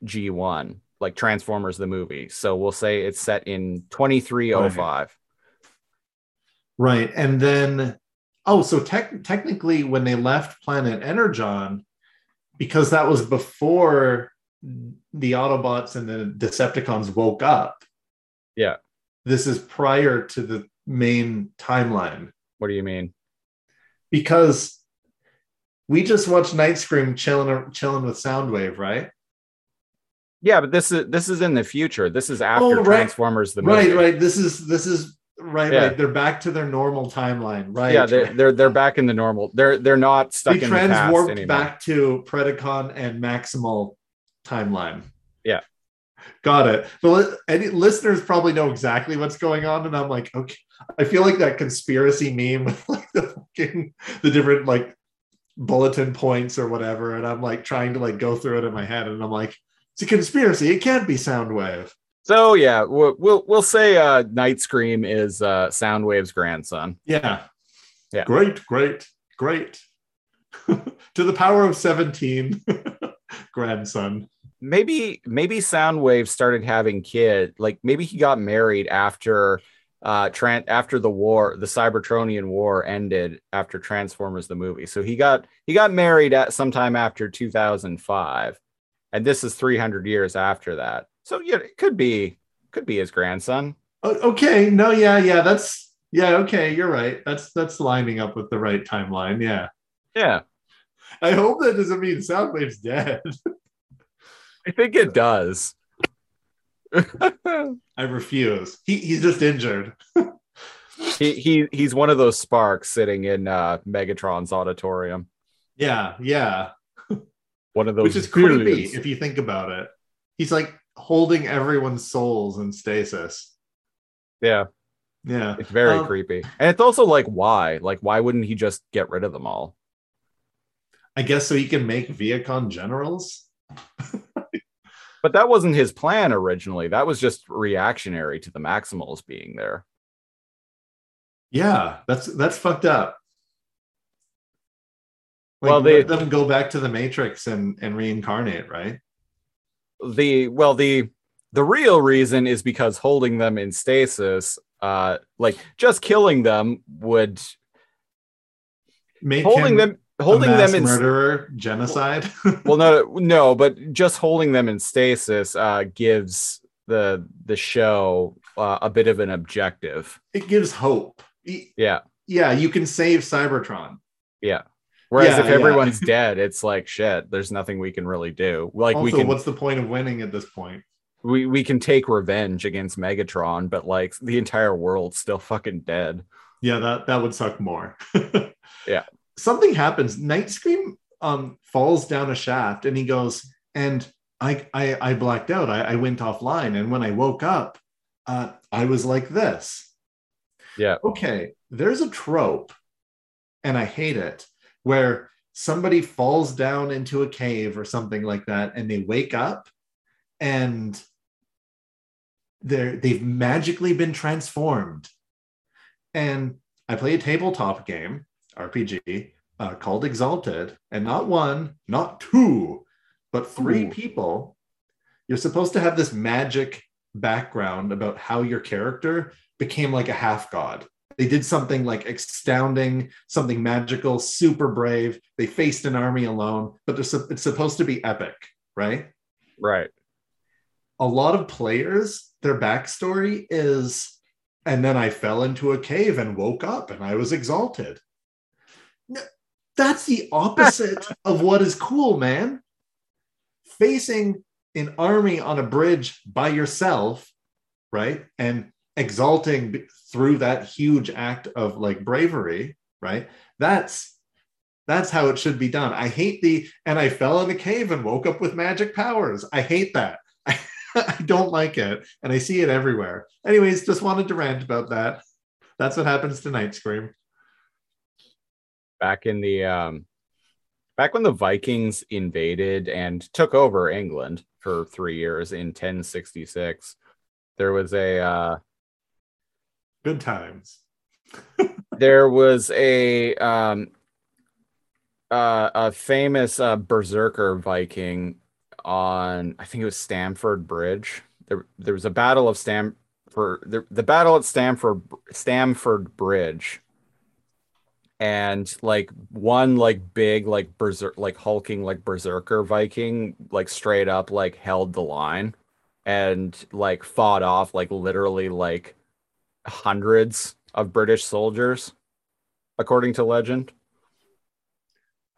G1, like Transformers the movie. So we'll say it's set in 2305. Right. And then, oh, so tech technically, when they left Planet Energon, because that was before the Autobots and the Decepticons woke up. Yeah. This is prior to the main timeline What do you mean? because we just watched Night Scream chilling chilling with Soundwave, right? Yeah, but this is this is in the future. This is after Oh, right. Transformers the movie. Right, right. This is this is right, Yeah. right. They're back to their normal timeline, right? Yeah, they're, they're they're back in the normal. They're they're not stuck they in the past anymore. back to Predacon and Maximal timeline. Yeah. Got it. But any listeners probably know exactly what's going on, and I'm like, okay. I feel like that conspiracy meme with like the fucking the different like bulletin points or whatever, and I'm like trying to like go through it in my head, and I'm like, it's a conspiracy. It can't be Soundwave. So yeah, we'll we'll, we'll say uh, Night Scream is uh, Soundwave's grandson. Yeah. Yeah. Great, great, great. to the power of 17, grandson. Maybe maybe Soundwave started having kid like maybe he got married after uh Tran- after the war the Cybertronian war ended after Transformers the movie so he got he got married at sometime after 2005 and this is 300 years after that so yeah it could be could be his grandson Okay, no, yeah, yeah, that's yeah, okay, you're right. That's that's lining up with the right timeline. Yeah. yeah I hope that doesn't mean Soundwave's dead. I think it does I refuse. He he's just injured. he, he he's one of those sparks sitting in uh Megatron's auditorium Yeah, yeah. one of those Which is creepy if you think about it. He's like holding everyone's souls in stasis. yeah Yeah. It's very Um, creepy. And it's also like, why? Like, why wouldn't he just get rid of them all? I guess so he can make Vehicon generals. But that wasn't his plan originally. That was just reactionary to the Maximals being there. Yeah, that's that's fucked up. Like, Well, they- let them go back to the Matrix and and reincarnate, right? The well, the the real reason is because holding them in stasis, uh, like just killing them would Make holding him them holding them in murderer, genocide. well no no but just holding them in stasis uh gives the the show uh, a bit of an objective it gives hope. Yeah Yeah, you can save Cybertron. Yeah. Whereas Yeah, if yeah. everyone's dead, it's like shit. There's nothing we can really do. Like also, we can what's the point of winning at this point? we, we can take revenge against Megatron, but like the entire world's still fucking dead. Yeah, that that would suck more. Yeah. Something happens. Night Scream um falls down a shaft and he goes, and I I, I blacked out. I, I went offline. And when I woke up, uh, I was like this. Yeah. Okay, there's a trope, and I hate it, where somebody falls down into a cave or something like that, and they wake up and they're they've magically been transformed. And I play a tabletop game, RPG, uh, called Exalted, and not one, not two, but three Ooh. people. You're supposed to have this magic background about how your character became like a half god. They did something like astounding, something magical, super brave. They faced an army alone, but they're it's supposed to be epic, right? Right. a lot of players, their backstory is, and then I fell into a cave and woke up and I was exalted. That's the opposite of what is cool, man. Facing an army on a bridge by yourself, right? And exalting through that huge act of like bravery, right? That's That's how it should be done. I hate the and I fell in a cave and woke up with magic powers. I hate that. I, I don't like it, and I see it everywhere. Anyways, just wanted to rant about that. That's what happens tonight, Scream. Back in the um back when the Vikings invaded and took over England for 3 years in 1066 there was a uh Good times. there was a um uh, a famous uh, berserker Viking on I think it was Stamford Bridge. There there was a battle of Stamford the, the battle at Stamford Stamford Bridge. And like one like big like berserk like hulking like berserker Viking like straight up like held the line and like fought off like literally like hundreds of British soldiers according to legend.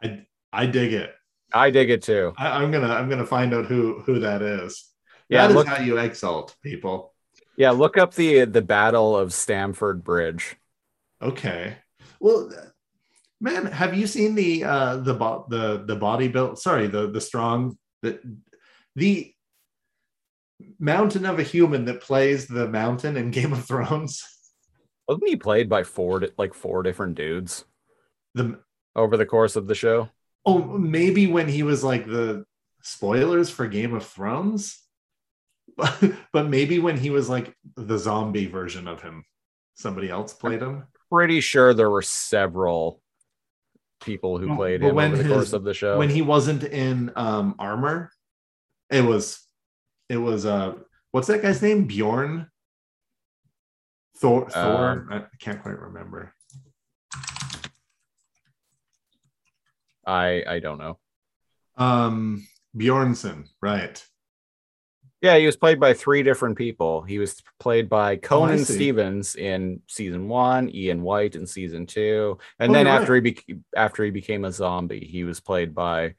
I I dig it. I dig it too. I, I'm gonna I'm gonna find out who who that is. Yeah, that is look- how you exalt people. Yeah, look up the the Battle of Stamford Bridge. Okay. Well, man, have you seen the uh the bo- the the body built? Sorry, the the strong the the mountain of a human that plays the mountain in Game of Thrones. Wasn't he played by four like four different dudes The over the course of the show? oh maybe when he was like the spoilers for Game of Thrones, but, but maybe when he was like the zombie version of him, somebody else played him. Pretty sure there were several people who played but him when over the his- course of the show. when he wasn't in um armor it was it was uh what's that guy's name? Bjorn? Thor thor? I can't quite remember. I I don't know. um bjornson right Yeah, he was played by three different people. He was played by oh, Conan see. Stevens in season one, Ian White in season two, and Oh, then after he became after he became a zombie, he was played by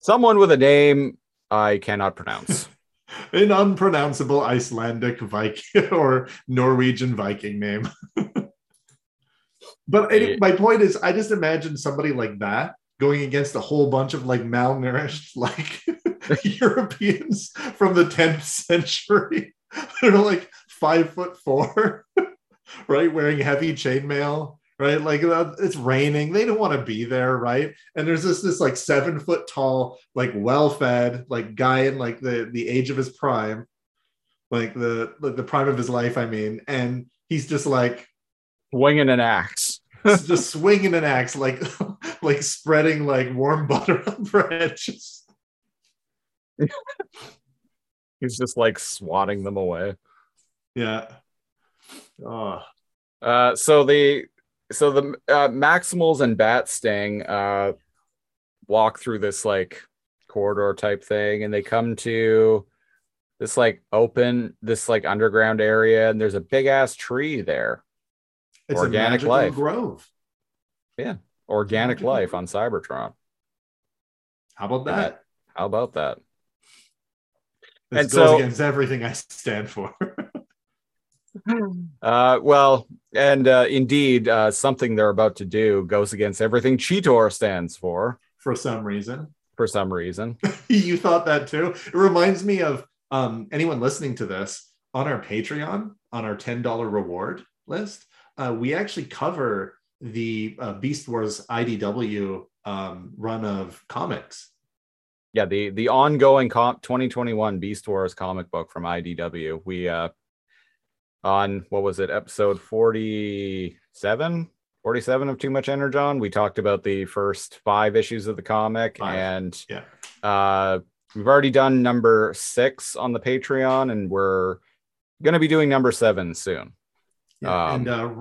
someone with a name I cannot pronounce. an unpronounceable icelandic viking or norwegian viking name but Yeah. my point is i just imagine somebody like that going against a whole bunch of like malnourished like europeans from the 10th century. They're like five foot four right wearing heavy chainmail right? Like uh, it's raining. They don't want to be there right? And there's this this like seven foot tall like well fed like guy in like the the age of his prime like the like the prime of his life i mean and he's just like Winging an axe. Just swinging an axe like like spreading like warm butter on bread just He's just like swatting them away. yeah oh Uh, so the so the uh, Maximals and Bat Sting uh, walk through this like corridor type thing, and they come to this like open this like underground area, and there's a big ass tree there. It's Organic life. grove Yeah, Organic life on Cybertron. how about that How about that? this And goes so- against everything i stand for Uh, well, and uh, indeed, uh, something they're about to do goes against everything Cheetor stands for for some reason for some reason. you thought that too it reminds me of um, anyone listening to this on our patreon on our $10 reward list uh, we actually cover the uh, beast wars idw um, run of comics yeah the the ongoing com- 2021 beast wars comic book from idw we uh on what was it episode 47 47 of too much energon we talked about the first five issues of the comic Five. and Yeah. uh we've already done number six on the patreon and we're gonna be doing number seven soon Yeah, Um, and uh,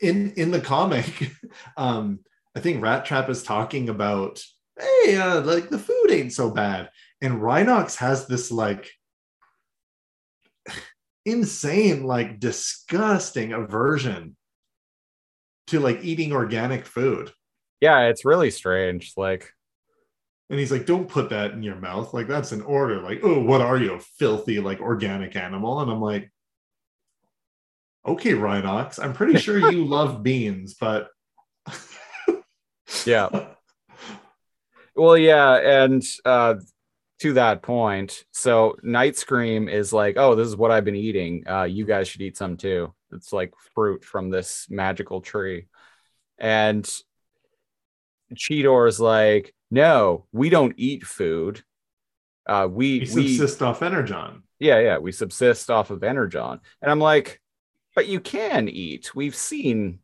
in in the comic, um, I think Rat Trap is talking about, hey, uh, like the food ain't so bad, and Rhinox has this like insane, like disgusting aversion to like eating organic food, yeah it's really strange like and he's like, don't put that in your mouth, like that's an order, like, oh, what are you, a filthy like organic animal? And I'm like. Okay, Rhinox, I'm pretty sure you love beans, but yeah Well, yeah, and uh, to that point, so Night Scream is like, oh, this is what I've been eating. Uh, you guys should eat some too. It's like fruit from this magical tree, and Cheetor is like, no, we don't eat food. Uh, we We we subsist off Energon. yeah yeah we subsist off of Energon, and I'm like, but you can eat. We've seen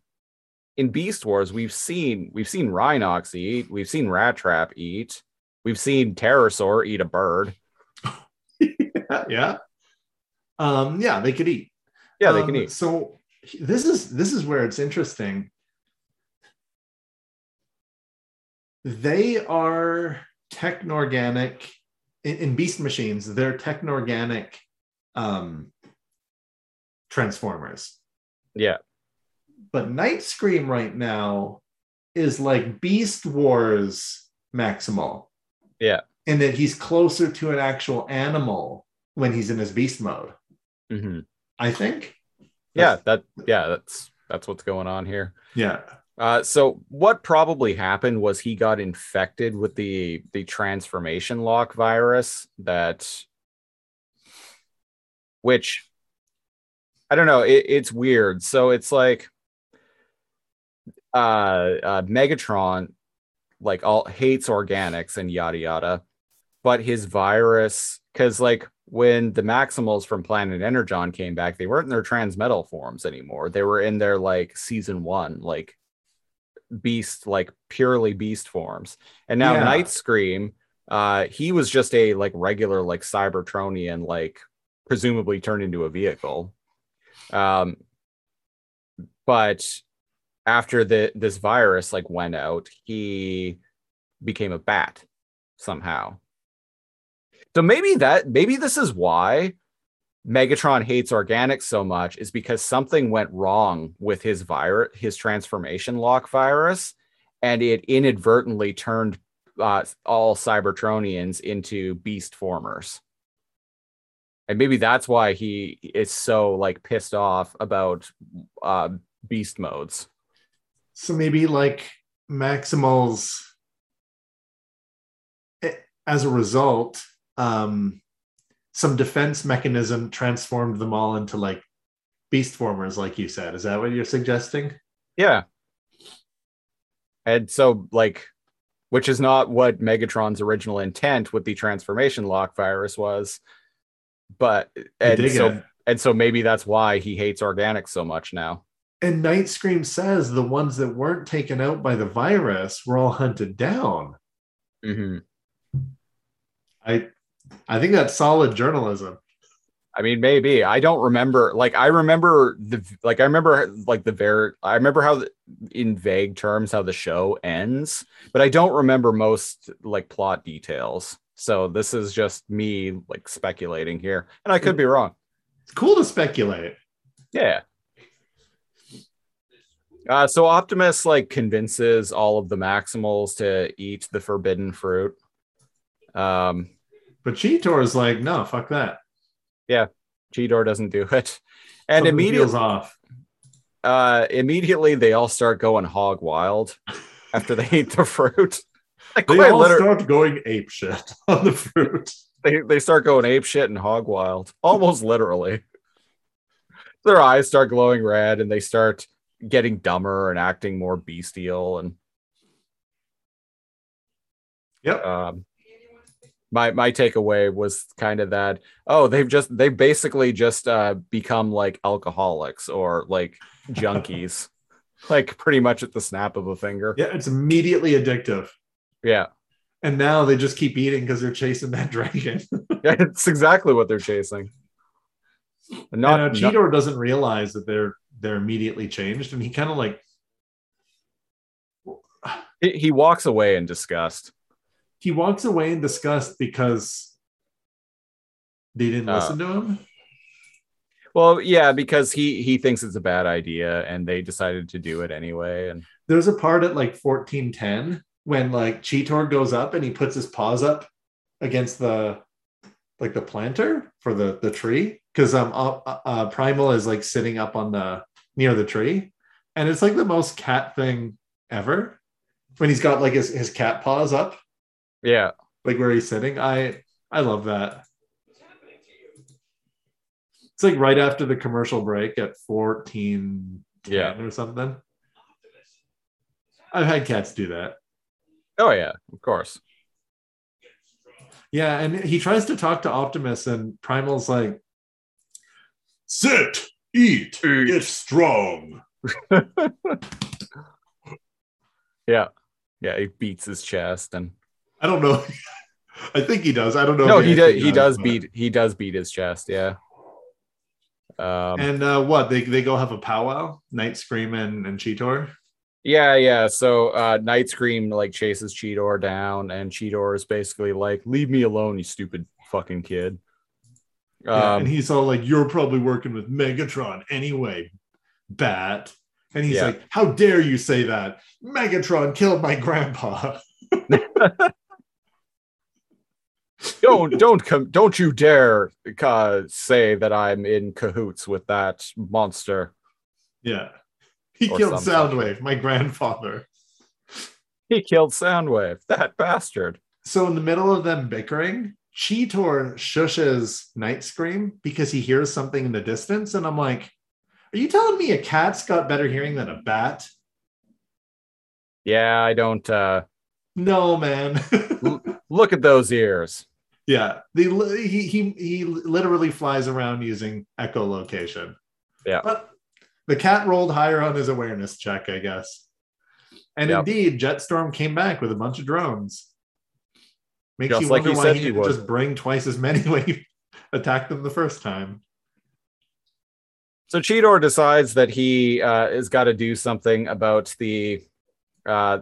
in Beast Wars, we've seen we've seen Rhinox eat, we've seen Rat Trap eat, we've seen Terrorsaur eat a bird. yeah, yeah. Um, yeah, they could eat. Yeah, they can Um, eat. So this is this is where it's interesting. They are technorganic in, in beast machines. They're technorganic um, transformers. Yeah, But Night Scream right now is like Beast Wars Maximal. Yeah. In that he's closer to an actual animal when he's in his beast mode. Mhm. I think. yeah, that yeah, that's that's what's going on here. Yeah. Uh, so what probably happened was he got infected with the the transformation lock virus that, which I don't know. It, it's weird. So it's like, uh, uh, Megatron, like all hates organics and yada yada, but his virus, because like when the Maximals from Planet Energon came back, they weren't in their transmetal forms anymore. They were in their like season one, like beast, like purely beast forms. And now Yeah. Night Scream, uh, he was just a like regular like Cybertronian, like presumably turned into a vehicle. Um, but after the this virus like went out, he became a bat somehow. So maybe that maybe this is why Megatron hates organics so much is because something went wrong with his virus, his transformation lock virus, and it inadvertently turned uh, all Cybertronians into beast formers. And maybe that's why he is so like pissed off about uh, beast modes. So maybe like Maximals, eh, as a result, um, some defense mechanism transformed them all into like beast formers, like you said. Is that what you're suggesting? Yeah. And so, like, which is not what Megatron's original intent with the transformation lock virus was. But and so it. and so maybe that's why he hates organic so much now. And Night Scream says the ones that weren't taken out by the virus were all hunted down. Mhm. I I think that's solid journalism. I mean, maybe I don't remember. Like, I remember the like I remember like the very I remember how the, in vague terms how the show ends, but I don't remember most like plot details. So this is just me like speculating here, and I could be wrong. It's cool to speculate. Yeah. Uh, so Optimus like convinces all of the Maximals to eat the forbidden fruit. Um, But Cheetor is like, no, fuck that. Yeah, Cheetor doesn't do it, and Something immediately, off. uh, immediately they all start going hog wild after they eat the fruit. Like They all literally, start going ape shit on the fruit. they, they start going ape shit and hog wild, almost literally. Their eyes start glowing red, and they start getting dumber and acting more bestial and Yep. um my my takeaway was kind of that oh they've just they've basically just uh become like alcoholics or like junkies like pretty much at the snap of a finger Yeah, it's immediately addictive. Yeah And now they just keep eating because they're chasing that dragon. yeah it's exactly what they're chasing not, and, uh, not- Cheetor doesn't realize that they're they're immediately changed, and he kind of like he, he walks away in disgust he walks away in disgust because they didn't Uh, listen to him. well yeah because he he thinks it's a bad idea and they decided to do it anyway and There's a part at like 1410 when like Cheetor goes up and he puts his paws up against the like the planter for the the tree because um uh, uh, Primal is like sitting up on the near the tree, and it's like the most cat thing ever when he's got like his, his cat paws up Yeah. like where he's sitting. I I love that. It's like right after the commercial break at 14 Yeah. or something. I've had cats do that. Oh yeah, of course. Yeah, and he tries to talk to Optimus, and Primal's like, Sit, eat, Eat. get strong. Yeah. Yeah, he beats his chest and I don't know. I think he does. I don't know. no, if he does he does but- beat he does beat his chest, yeah. Um And uh, what they they go have a powwow, Night Scream and and Cheetor. Yeah, yeah. So uh Night Scream like chases Cheetor down, and Cheetor is basically like, leave me alone, you stupid fucking kid. Yeah, Um and he's all like, "You're probably working with Megatron anyway, Bat." And he's Yeah. like, "How dare you say that? Megatron killed my grandpa." don't don't come don't you dare uh, say that I'm in cahoots with that monster. Yeah, he killed such. Soundwave, my grandfather. He killed Soundwave, that bastard. So in the middle of them bickering, Cheetor shushes Night Scream because he hears something in the distance, and I'm like, "Are you telling me a cat's got better hearing than a bat?" Yeah, I don't uh No, man. look at those ears. yeah, the he he he literally flies around using echolocation. Yeah. but the cat rolled higher on his awareness check, I guess. And Yep. indeed, Jetstorm came back with a bunch of drones. Makes Just you like wonder why he he didn't would. just bring twice as many when he attacked them the first time. So Cheetor decides that he uh, has got to do something about the, uh,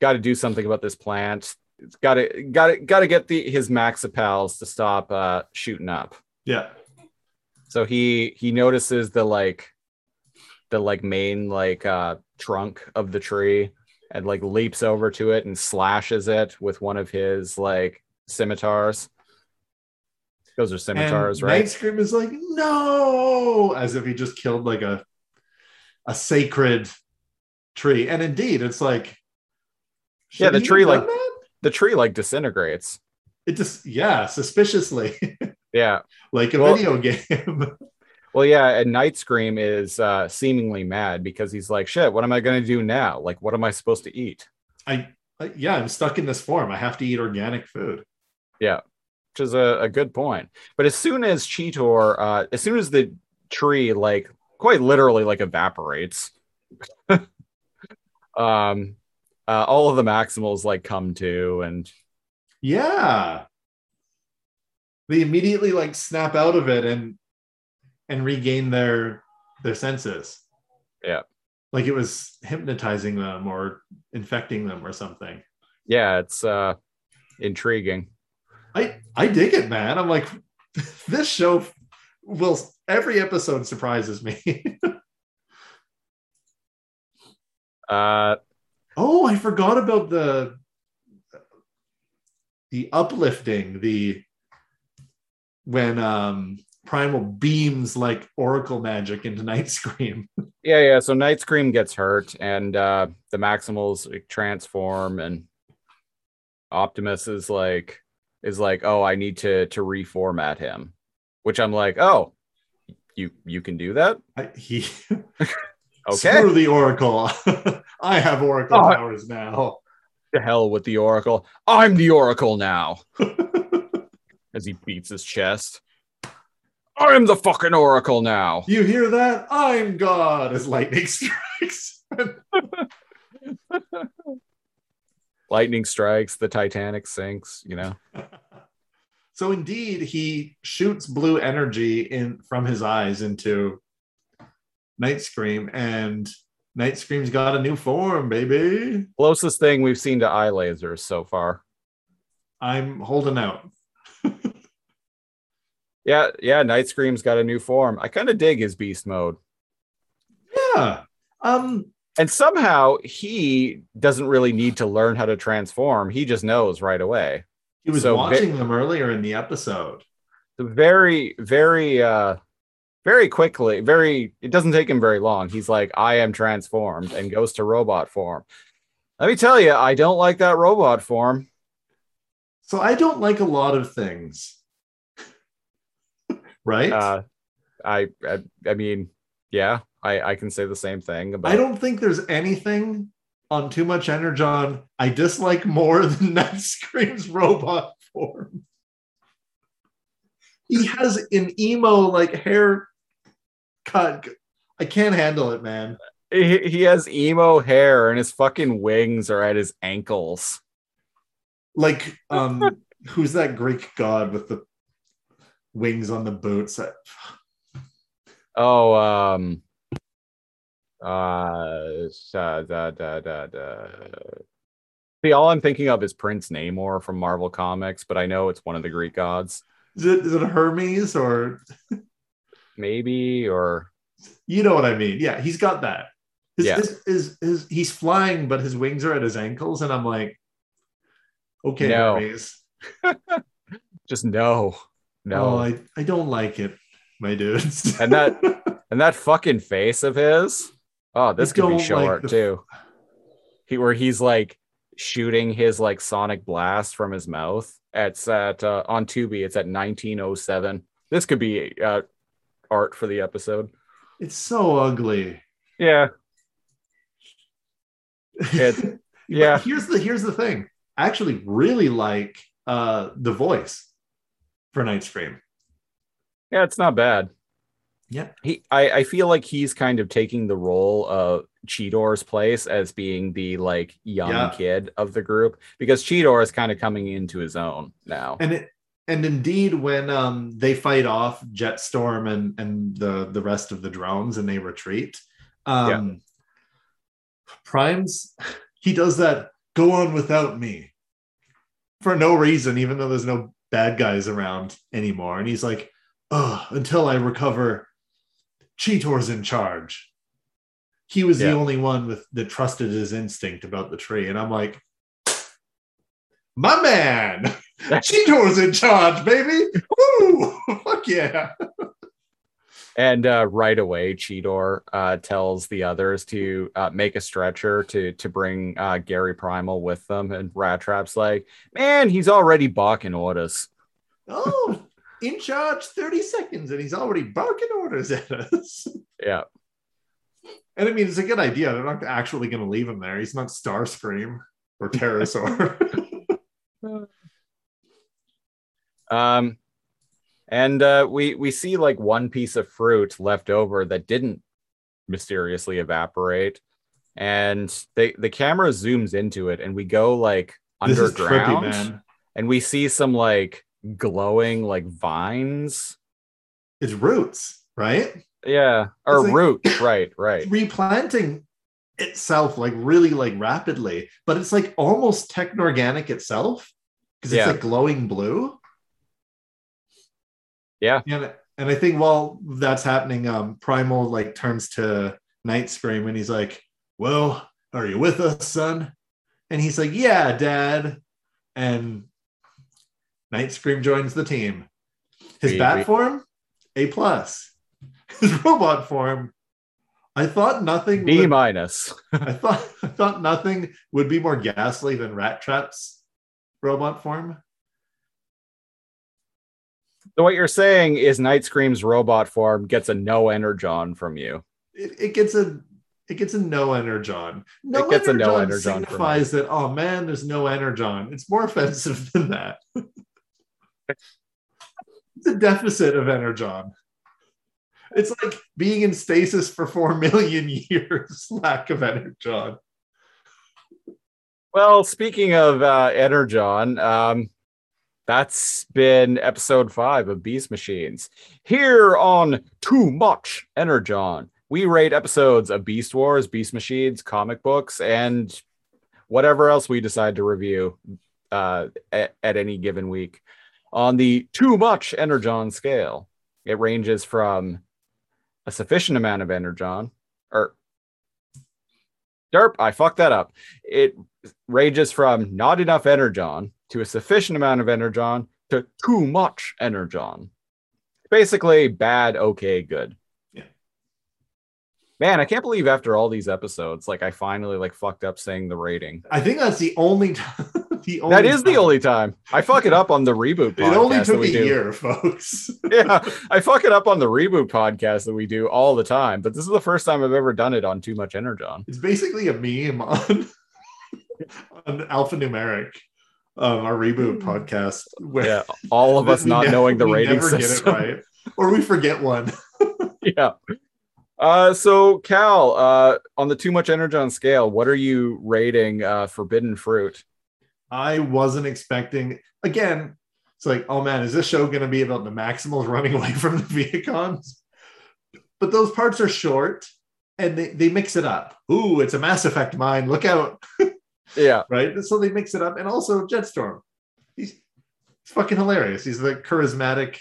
got to do something about this plant. It's got to, got to, got to get the his Maxipals to stop uh, shooting up. Yeah, So he he notices the like, the like main like uh, trunk of the tree, and like leaps over to it and slashes it with one of his like scimitars. Those are scimitars, and right? Night Scream is like, no, as if he just killed like a a sacred tree. And indeed, it's like, Yeah, the tree, like- that? The tree like disintegrates. it just yeah, suspiciously, Yeah. like a Well- video game. Well, yeah, and Night Scream is uh, seemingly mad because he's like, "Shit, what am I going to do now? Like, what am I supposed to eat?" I I- yeah, I'm stuck in this form. I have to eat organic food. Yeah, which is a, a good point. But as soon as Cheetor, uh, as soon as the tree, like, quite literally, like, evaporates, um, uh, all of the Maximals like come to, and Yeah. They immediately like snap out of it and and regain their their senses. Yeah. Like it was hypnotizing them or infecting them or something. yeah, it's uh, intriguing. I I dig it, man. I'm like this show will every episode surprises me. Uh, oh, I forgot about the the uplifting, the when um Primal beams like Oracle magic into Night Scream. yeah, yeah. So Night Scream gets hurt, and uh, the Maximals transform, and Optimus is like, is like, oh, I need to to reformat him, which I'm like, oh, you you can do that, I, he okay? screw the Oracle. I have Oracle Oh. powers now. To hell with the Oracle. I'm the Oracle now. As he beats his chest. I'm the fucking Oracle now. you hear that? I'm God as lightning strikes. Lightning strikes, the Titanic sinks, you know. so indeed, he shoots blue energy in from his eyes into Night Scream, and Night Scream's got a new form, baby. Closest thing we've seen to eye lasers so far. I'm holding out. Yeah, yeah, Night Scream's got a new form. I kind of dig his beast mode. Yeah. Um. And somehow he doesn't really need to learn how to transform. He just knows right away. He was So watching them earlier in the episode. Very, very, uh, very quickly, very, it doesn't take him very long. He's like, I am transformed and goes to robot form. Let me tell you, I don't like that robot form. So I don't like a lot of things. Right? Uh, I, I I mean, yeah, I I can say the same thing about. I don't think there's anything on Too Much Energon I dislike more than Night Scream's robot form. He has an emo like hair cut. I can't handle it, man. He, he has emo hair and his fucking wings are at his ankles. Like, um, who's that Greek god with the wings on the boots? Oh, um, uh, da, da, da, da, da. See, all I'm thinking of is Prince Namor from Marvel Comics, but I know it's one of the Greek gods. Is it, is it Hermes or Maybe, or you know what I mean? Yeah, he's got that. His, Yeah. his, his, his- he's flying, but his wings are at his ankles, and I'm like, okay, No. Hermes. just no, no. Oh, I, I don't like it, my dudes. And that- and that fucking face of his. Oh, this I could be like short the- too. He where he's like shooting his like sonic blast from his mouth. It's at uh, on Tubi. It's at 1907. This could be uh, art for the episode. it's so ugly. Yeah, It- But yeah. here's the here's the thing. I actually really like uh the voice for Night Scream. yeah. It's not bad. Yeah. He, I, I feel like he's kind of taking the role of Cheetor's place as being the like young Yeah. kid of the group because Cheetor is kind of coming into his own now. And it and indeed when um they fight off Jetstorm and and the the rest of the drones and they retreat, um Prime's he does that go on without me for no reason, even though there's no bad guys around anymore. And he's like, oh, until I recover, Cheetor's in charge. He was the only one with that trusted his instinct about the tree. And I'm like, my man, Cheetor's in charge, baby. Woo! Fuck yeah. And uh, right away, Cheetor uh, tells the others to uh, make a stretcher to to bring uh, Gary Primal with them. And Rat Trap's like, man, he's already barking orders. Oh, in charge 30 seconds, and he's already barking orders at us. Yeah. And I mean, it's a good idea. They're not actually going to leave him there. He's not Starscream or Terrorsaur. Um, and uh, we we see like one piece of fruit left over that didn't mysteriously evaporate, and they the camera zooms into it, and we go like this is trippy, underground, and we see some like glowing like vines. It's roots, right? Yeah, or like- roots. right, right. replanting itself like really like rapidly, but it's like almost techno-organic itself because it's Yeah. like glowing blue. Yeah. And, and I think while that's happening, um, Primal like turns to Night Scream and he's like, Well, are you with us, son? And he's like, Yeah, dad. And Night Scream joins the team. His We- bat we- form, A plus. His robot form, I thought nothing B would- minus. I thought I thought nothing would be more ghastly than Rat Trap's robot form. So what you're saying is Night Scream's robot form gets a no energon from you. It, it gets a it gets a no energon. No It gets a no energon energon signifies that oh man, there's no energon. It's more offensive than that. it's a deficit of energon. It's like being in stasis for four million years, lack of energon. Well, speaking of uh, Energon, um, that's been episode five of Beast Machines. Here on Too Much Energon, we rate episodes of Beast Wars, Beast Machines, comic books, and whatever else we decide to review uh, at, at any given week. On the Too Much Energon scale, it ranges from a sufficient amount of Energon, or Derp, I fucked that up. It ranges from not enough energon to a sufficient amount of energon to too much energon. Basically, bad, okay, good. Yeah. Man, I can't believe after all these episodes, like I finally like fucked up saying the rating. I think that's the only time the that is the only time I fuck it up on the reboot. It only podcast took a do. year, folks. yeah, I fuck it up on the reboot podcast that we do all the time, but this is the first time I've ever done it on Too Much Energon. It's basically a meme on on alphanumeric, um, our reboot podcast. Where Yeah, all of us not never- knowing the we rating never system. get it right, or we forget one. yeah. Uh, so Cal, uh, on the Too Much Energon scale, what are you rating uh, Forbidden Fruit? I wasn't expecting. Again, it's like, oh man, is this show going to be about the Maximals running away from the Vehicons? But those parts are short, and they they mix it up. Ooh, it's a Mass Effect mine. Look out! Yeah, right? So they mix it up, and also Jetstorm. He's, he's fucking hilarious. He's the charismatic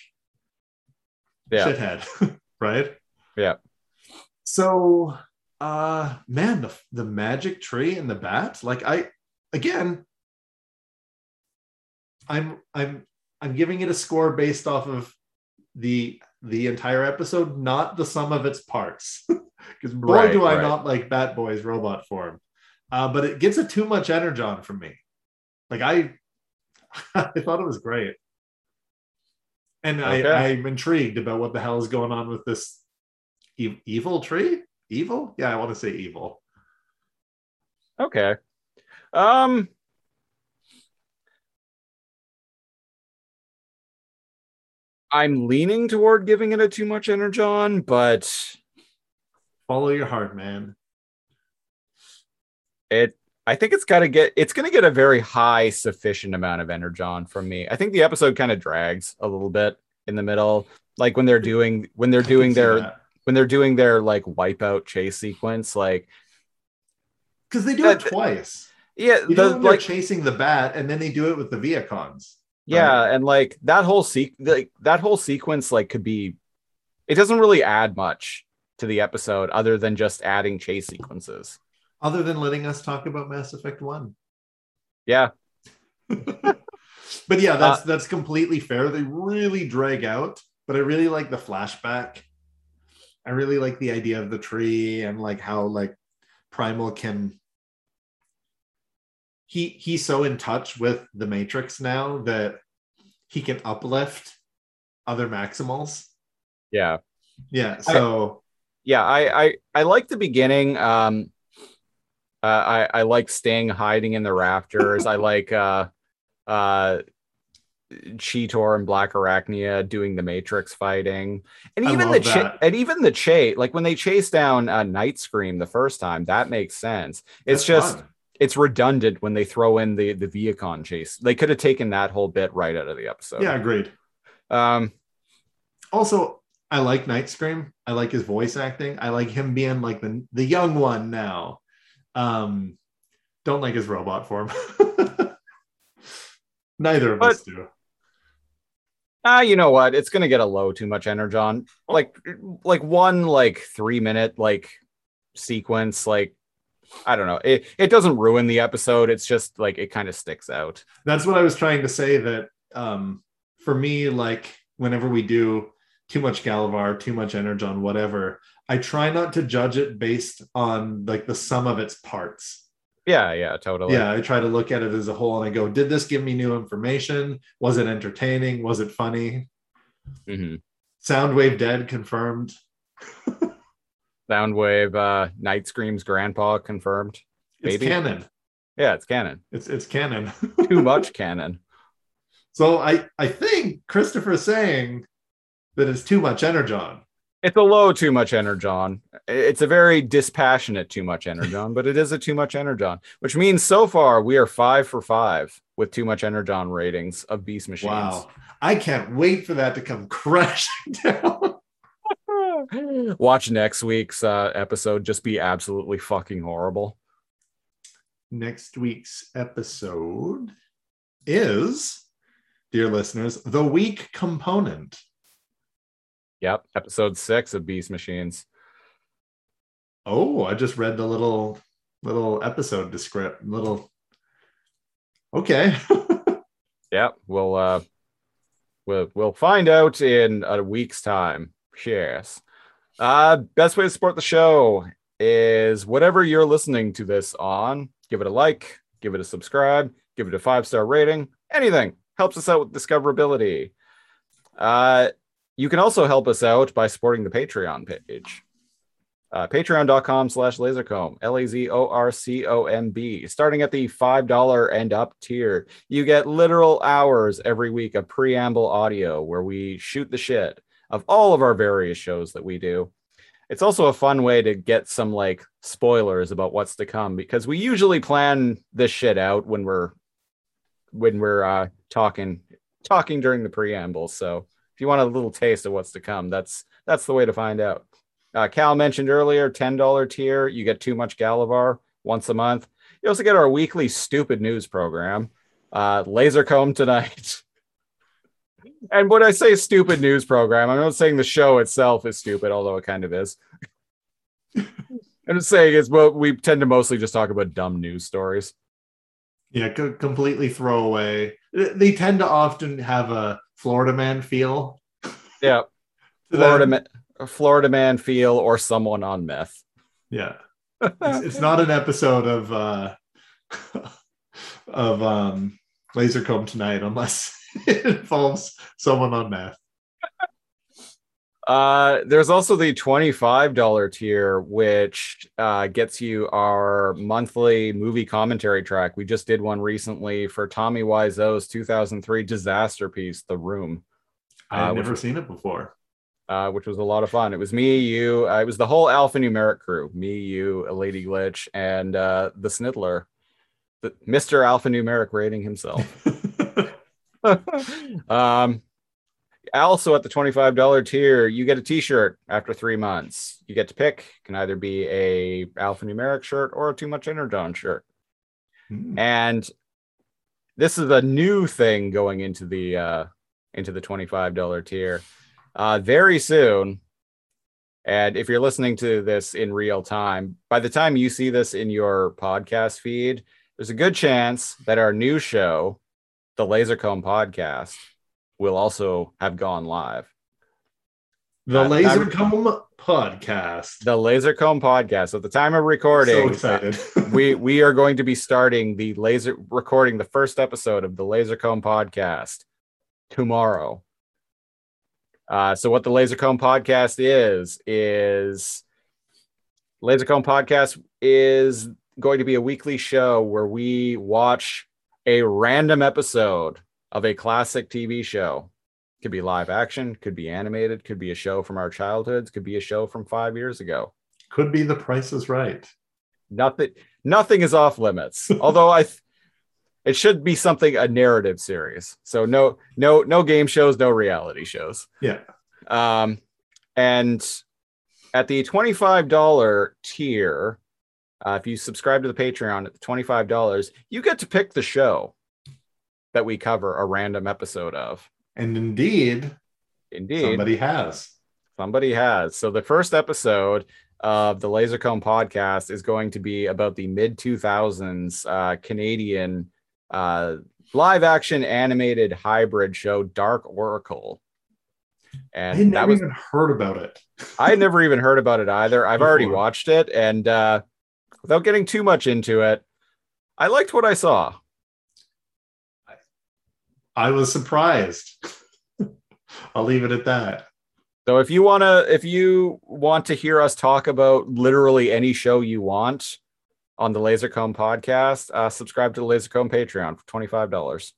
yeah, shithead, right? Yeah. So, uh, man, the the magic tree and the bat, like I, again, I'm I'm I'm giving it a score based off of the the entire episode, not the sum of its parts. Because boy, Right, do I right. not like Bat Boy's robot form. Uh, but it gets a too much energon from me. Like I, I thought it was great, and Okay. I, I'm intrigued about what the hell is going on with this e- evil tree. Evil? Yeah, I want to say evil. okay. Um, I'm leaning toward giving it a Too Much Energon, but Follow your heart, man. It I think it's got to get it's going to get a very high sufficient amount of energon from me. I think the episode kind of drags a little bit in the middle like when they're doing when they're doing their when they're doing their like wipeout chase sequence like because they do it twice. yeah You the know, like chasing the bat, and then they do it with the Vehicons. yeah and like that whole se- like that whole sequence like could be it doesn't really add much to the episode other than just adding chase sequences Other than letting us talk about Mass Effect One. yeah But yeah, that's that's completely fair. They really drag out, but I really like the flashback. I really like the idea of the tree and like how like Primal can he he's so in touch with the Matrix now that he can uplift other Maximals. yeah Yeah, so yeah i i i like the beginning um uh, i i like sting hiding in the rafters. I like uh uh cheetor and blackarachnia doing the matrix fighting. And even the cha- and even the chase like when they chase down uh, night scream the first time that makes sense. It's that's just fun. it's redundant when they throw in the the Viacon chase. They could have taken that whole bit right out of the episode. Yeah, agreed. um also i like night scream. I like his voice acting. I like him being like the, the young one now um don't like his robot form neither of us do Ah, you know what? It's gonna get a low too much energon. Like like one like three minute like sequence, like I don't know. It it doesn't ruin the episode. It's just like it kind of sticks out. that's what i was trying to say that um for me like whenever we do too much galavar too much energon whatever i try not to judge it based on like the sum of its parts Yeah, yeah, totally. yeah i try to look at it as a whole and i go did this give me new information was it entertaining was it funny hmm soundwave dead confirmed Soundwave, uh, Night Scream's grandpa confirmed. it's Maybe. canon Yeah, it's canon. it's it's canon Too much canon. so i i think christopher's saying that it's too much energon It's a low too much energon. It's a very dispassionate too much energon, but it is a too much energon, which means so far we are five for five with too much energon ratings of Beast Machines. wow i can't wait for that to come crashing down Watch next week's uh, episode just be absolutely fucking horrible. next week's episode is dear listeners the weak component Yep, episode six of Beast Machines. oh i just read the little little episode descript little okay Yep, we'll uh, we'll we'll find out in a week's time. Yes. Uh, best way to support the show is whatever you're listening to this on. Give it a like, give it a subscribe, give it a five star rating. Anything helps us out with discoverability. Uh, you can also help us out by supporting the Patreon page. Uh, patreon.com slash lazorcomb l-a-z-o-r-c-o-m-b starting at the five dollar and up tier you get literal hours every week of preamble audio where we shoot the shit of all of our various shows that we do. It's also a fun way to get some like spoilers about what's to come because we usually plan this shit out when we're when we're uh talking talking during the preamble. So if you want a little taste of what's to come that's that's the way to find out. Uh, cal mentioned earlier $10 tier you get too much galavar once a month. You also get our weekly stupid news program uh lazorcomb tonight. And when i say stupid news program i'm not saying the show itself is stupid although it kind of is. I'm just saying it's what we tend to mostly just talk about dumb news stories. Yeah, co- completely throw away. They tend to often have a Florida man feel. yeah florida them. man, florida man feel or someone on meth Yeah. It's, it's not an episode of uh of um Lazorcomb tonight unless it involves someone on meth. Uh, there's also the $25 tier, which uh, gets you our monthly movie commentary track. We just did one recently for Tommy Wiseau's 2003 disaster piece, The Room, I've Uh, never was- seen it before. uh, which was a lot of fun. It was me, you, uh, it was the whole alphanumeric crew me, you, a Lady Glitch, and uh, the Sniddler, the, Mr. Alphanumeric rating himself. um, also at the $25 tier, you get a t-shirt after three months. You get to pick, can either be a alphanumeric shirt or a too much energon shirt. Hmm. And this is a new thing going into the uh into the $25 tier. Uh very soon. And if you're listening to this in real time, by the time you see this in your podcast feed, there's a good chance that our new show, the Lazorcomb podcast, will also have gone live. The Uh, Lazorcomb podcast. The Lazorcomb podcast. At the time of recording, so we we are going to be starting the laser recording the first episode of the Lazorcomb podcast tomorrow. Uh, so what the Lazorcomb podcast is is Lazorcomb podcast is going to be a weekly show where we watch a random episode of a classic TV show. Could be live action, could be animated, could be a show from our childhoods, could be a show from five years ago Could be the price is right. nothing nothing is off limits although i th- it should be something a narrative series so no no no game shows no reality shows Yeah. um and at the $25 tier uh, if you subscribe to the patreon at the $25 you get to pick the show that we cover a random episode of And indeed, indeed somebody has. Somebody has. So the first episode of the Lazorcomb podcast is going to be about the mid 2000s uh, Canadian uh, live action animated hybrid show Dark Oracle. I And had that never was even heard about it. I had never even heard about it either. I've already watched it and uh, without getting too much into it, I liked what I saw. I was surprised. I'll leave it at that. So if you want to if you want to hear us talk about literally any show you want on the Lazorcomb podcast, uh, subscribe to the Lazorcomb Patreon for $25.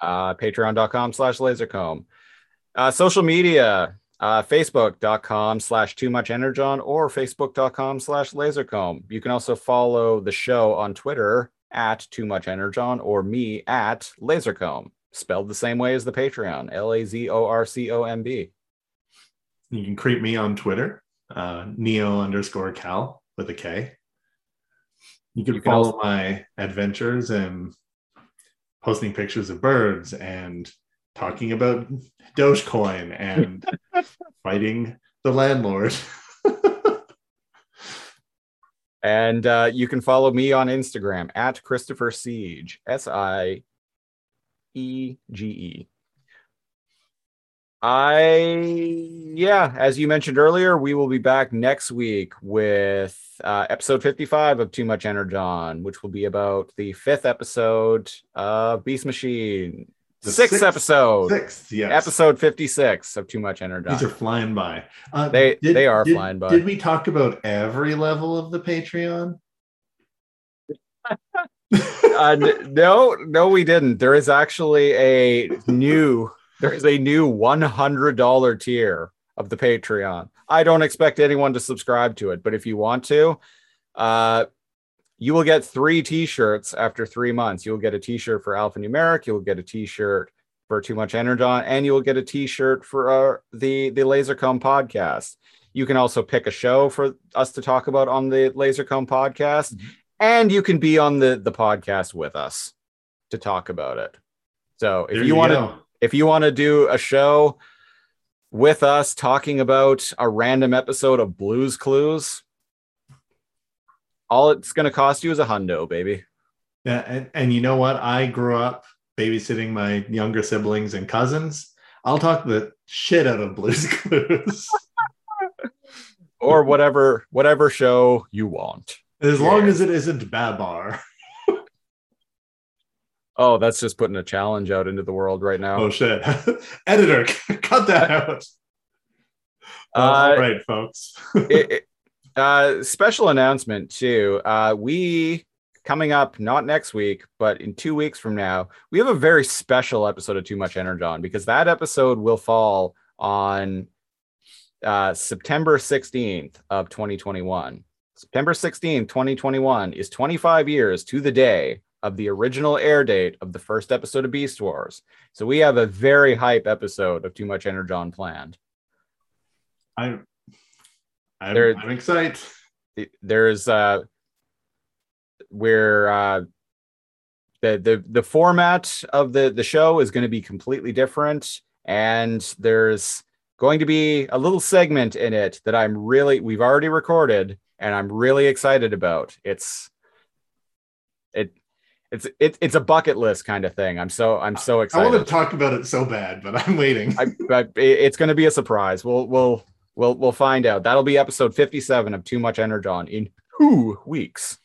Uh, patreon.com slash lazorcomb. Uh, social media, uh, facebook.com slash too much energon or facebook.com slash lazorcomb. You can also follow the show on Twitter at too much energon or me at lazorcomb spelled the same way as the Patreon, L A Z O R C O M B. You can creep me on Twitter, uh, neo underscore cal with a K. You can You can follow my adventures and posting pictures of birds and talking about Dogecoin and fighting the landlord. And uh, you can follow me on Instagram at Christopher Siege, S I E G E. I yeah, as you mentioned earlier, we will be back next week with uh, episode 55 of Too Much Energon, which will be about the fifth episode of Beast Machine. The sixth, sixth- episode, Sixth, yes. episode 56 of Too Much Energon. These are flying by. Uh, They- they are did- flying by. Did we talk about every level of the Patreon? uh, no, no, we didn't. There is actually a new, there is a new $100 tier of the Patreon. I don't expect anyone to subscribe to it, but if you want to, uh, you will get three t-shirts after three months. You'll get a t-shirt for alphanumeric, you'll get a t-shirt for too much energon, and you will get a t-shirt for uh, the the Lazorcomb podcast. You can also pick a show for us to talk about on the Lazorcomb podcast, and you can be on the the podcast with us to talk about it. So if There you want to if you want to do a show with us talking about a random episode of Blues Clues, all it's going to cost you is a hundo, baby. Yeah, and, and you know what? I grew up babysitting my younger siblings and cousins. I'll talk the shit out of Blues Clues. Or whatever whatever show you want. as long Yeah. as it isn't Babar. Oh, that's just putting a challenge out into the world right now. Oh shit. Editor, cut that out. Uh, all right, folks. it- it- uh, special announcement too. Uh, we coming up not next week, but in two weeks from now, we have a very special episode of Too Much Energon because that episode will fall on uh, September 16th of 2021. September 16th, 2021 is 25 years to the day of the original air date of the first episode of Beast Wars. So we have a very hype episode of Too Much Energon planned. I'm I'm, There- I'm excited. there's uh where uh the the the format of the the show is going to be completely different and there's going to be a little segment in it that I'm really we've already recorded and I'm really excited about. It's it it's it, it's a bucket list kind of thing. I'm so I'm so excited. I want to talk about it so bad, but I'm waiting. I, but it- it's going to be a surprise. We'll we'll we'll we'll find out. That'll be episode 57 of Too Much Energon in two weeks.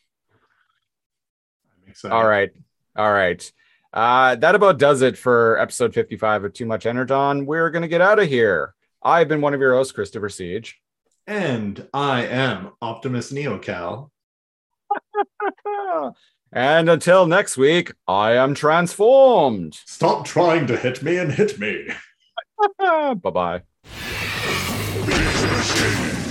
All right. All right. Uh, that about does it for episode 55 of Too Much Energon. We're going to get out of here. I've been one of your hosts, Christopher Siege. And I am Optimus Neocal. And until next week, I am transformed. Stop trying to hit me and hit me. bye bye. Beast Machine.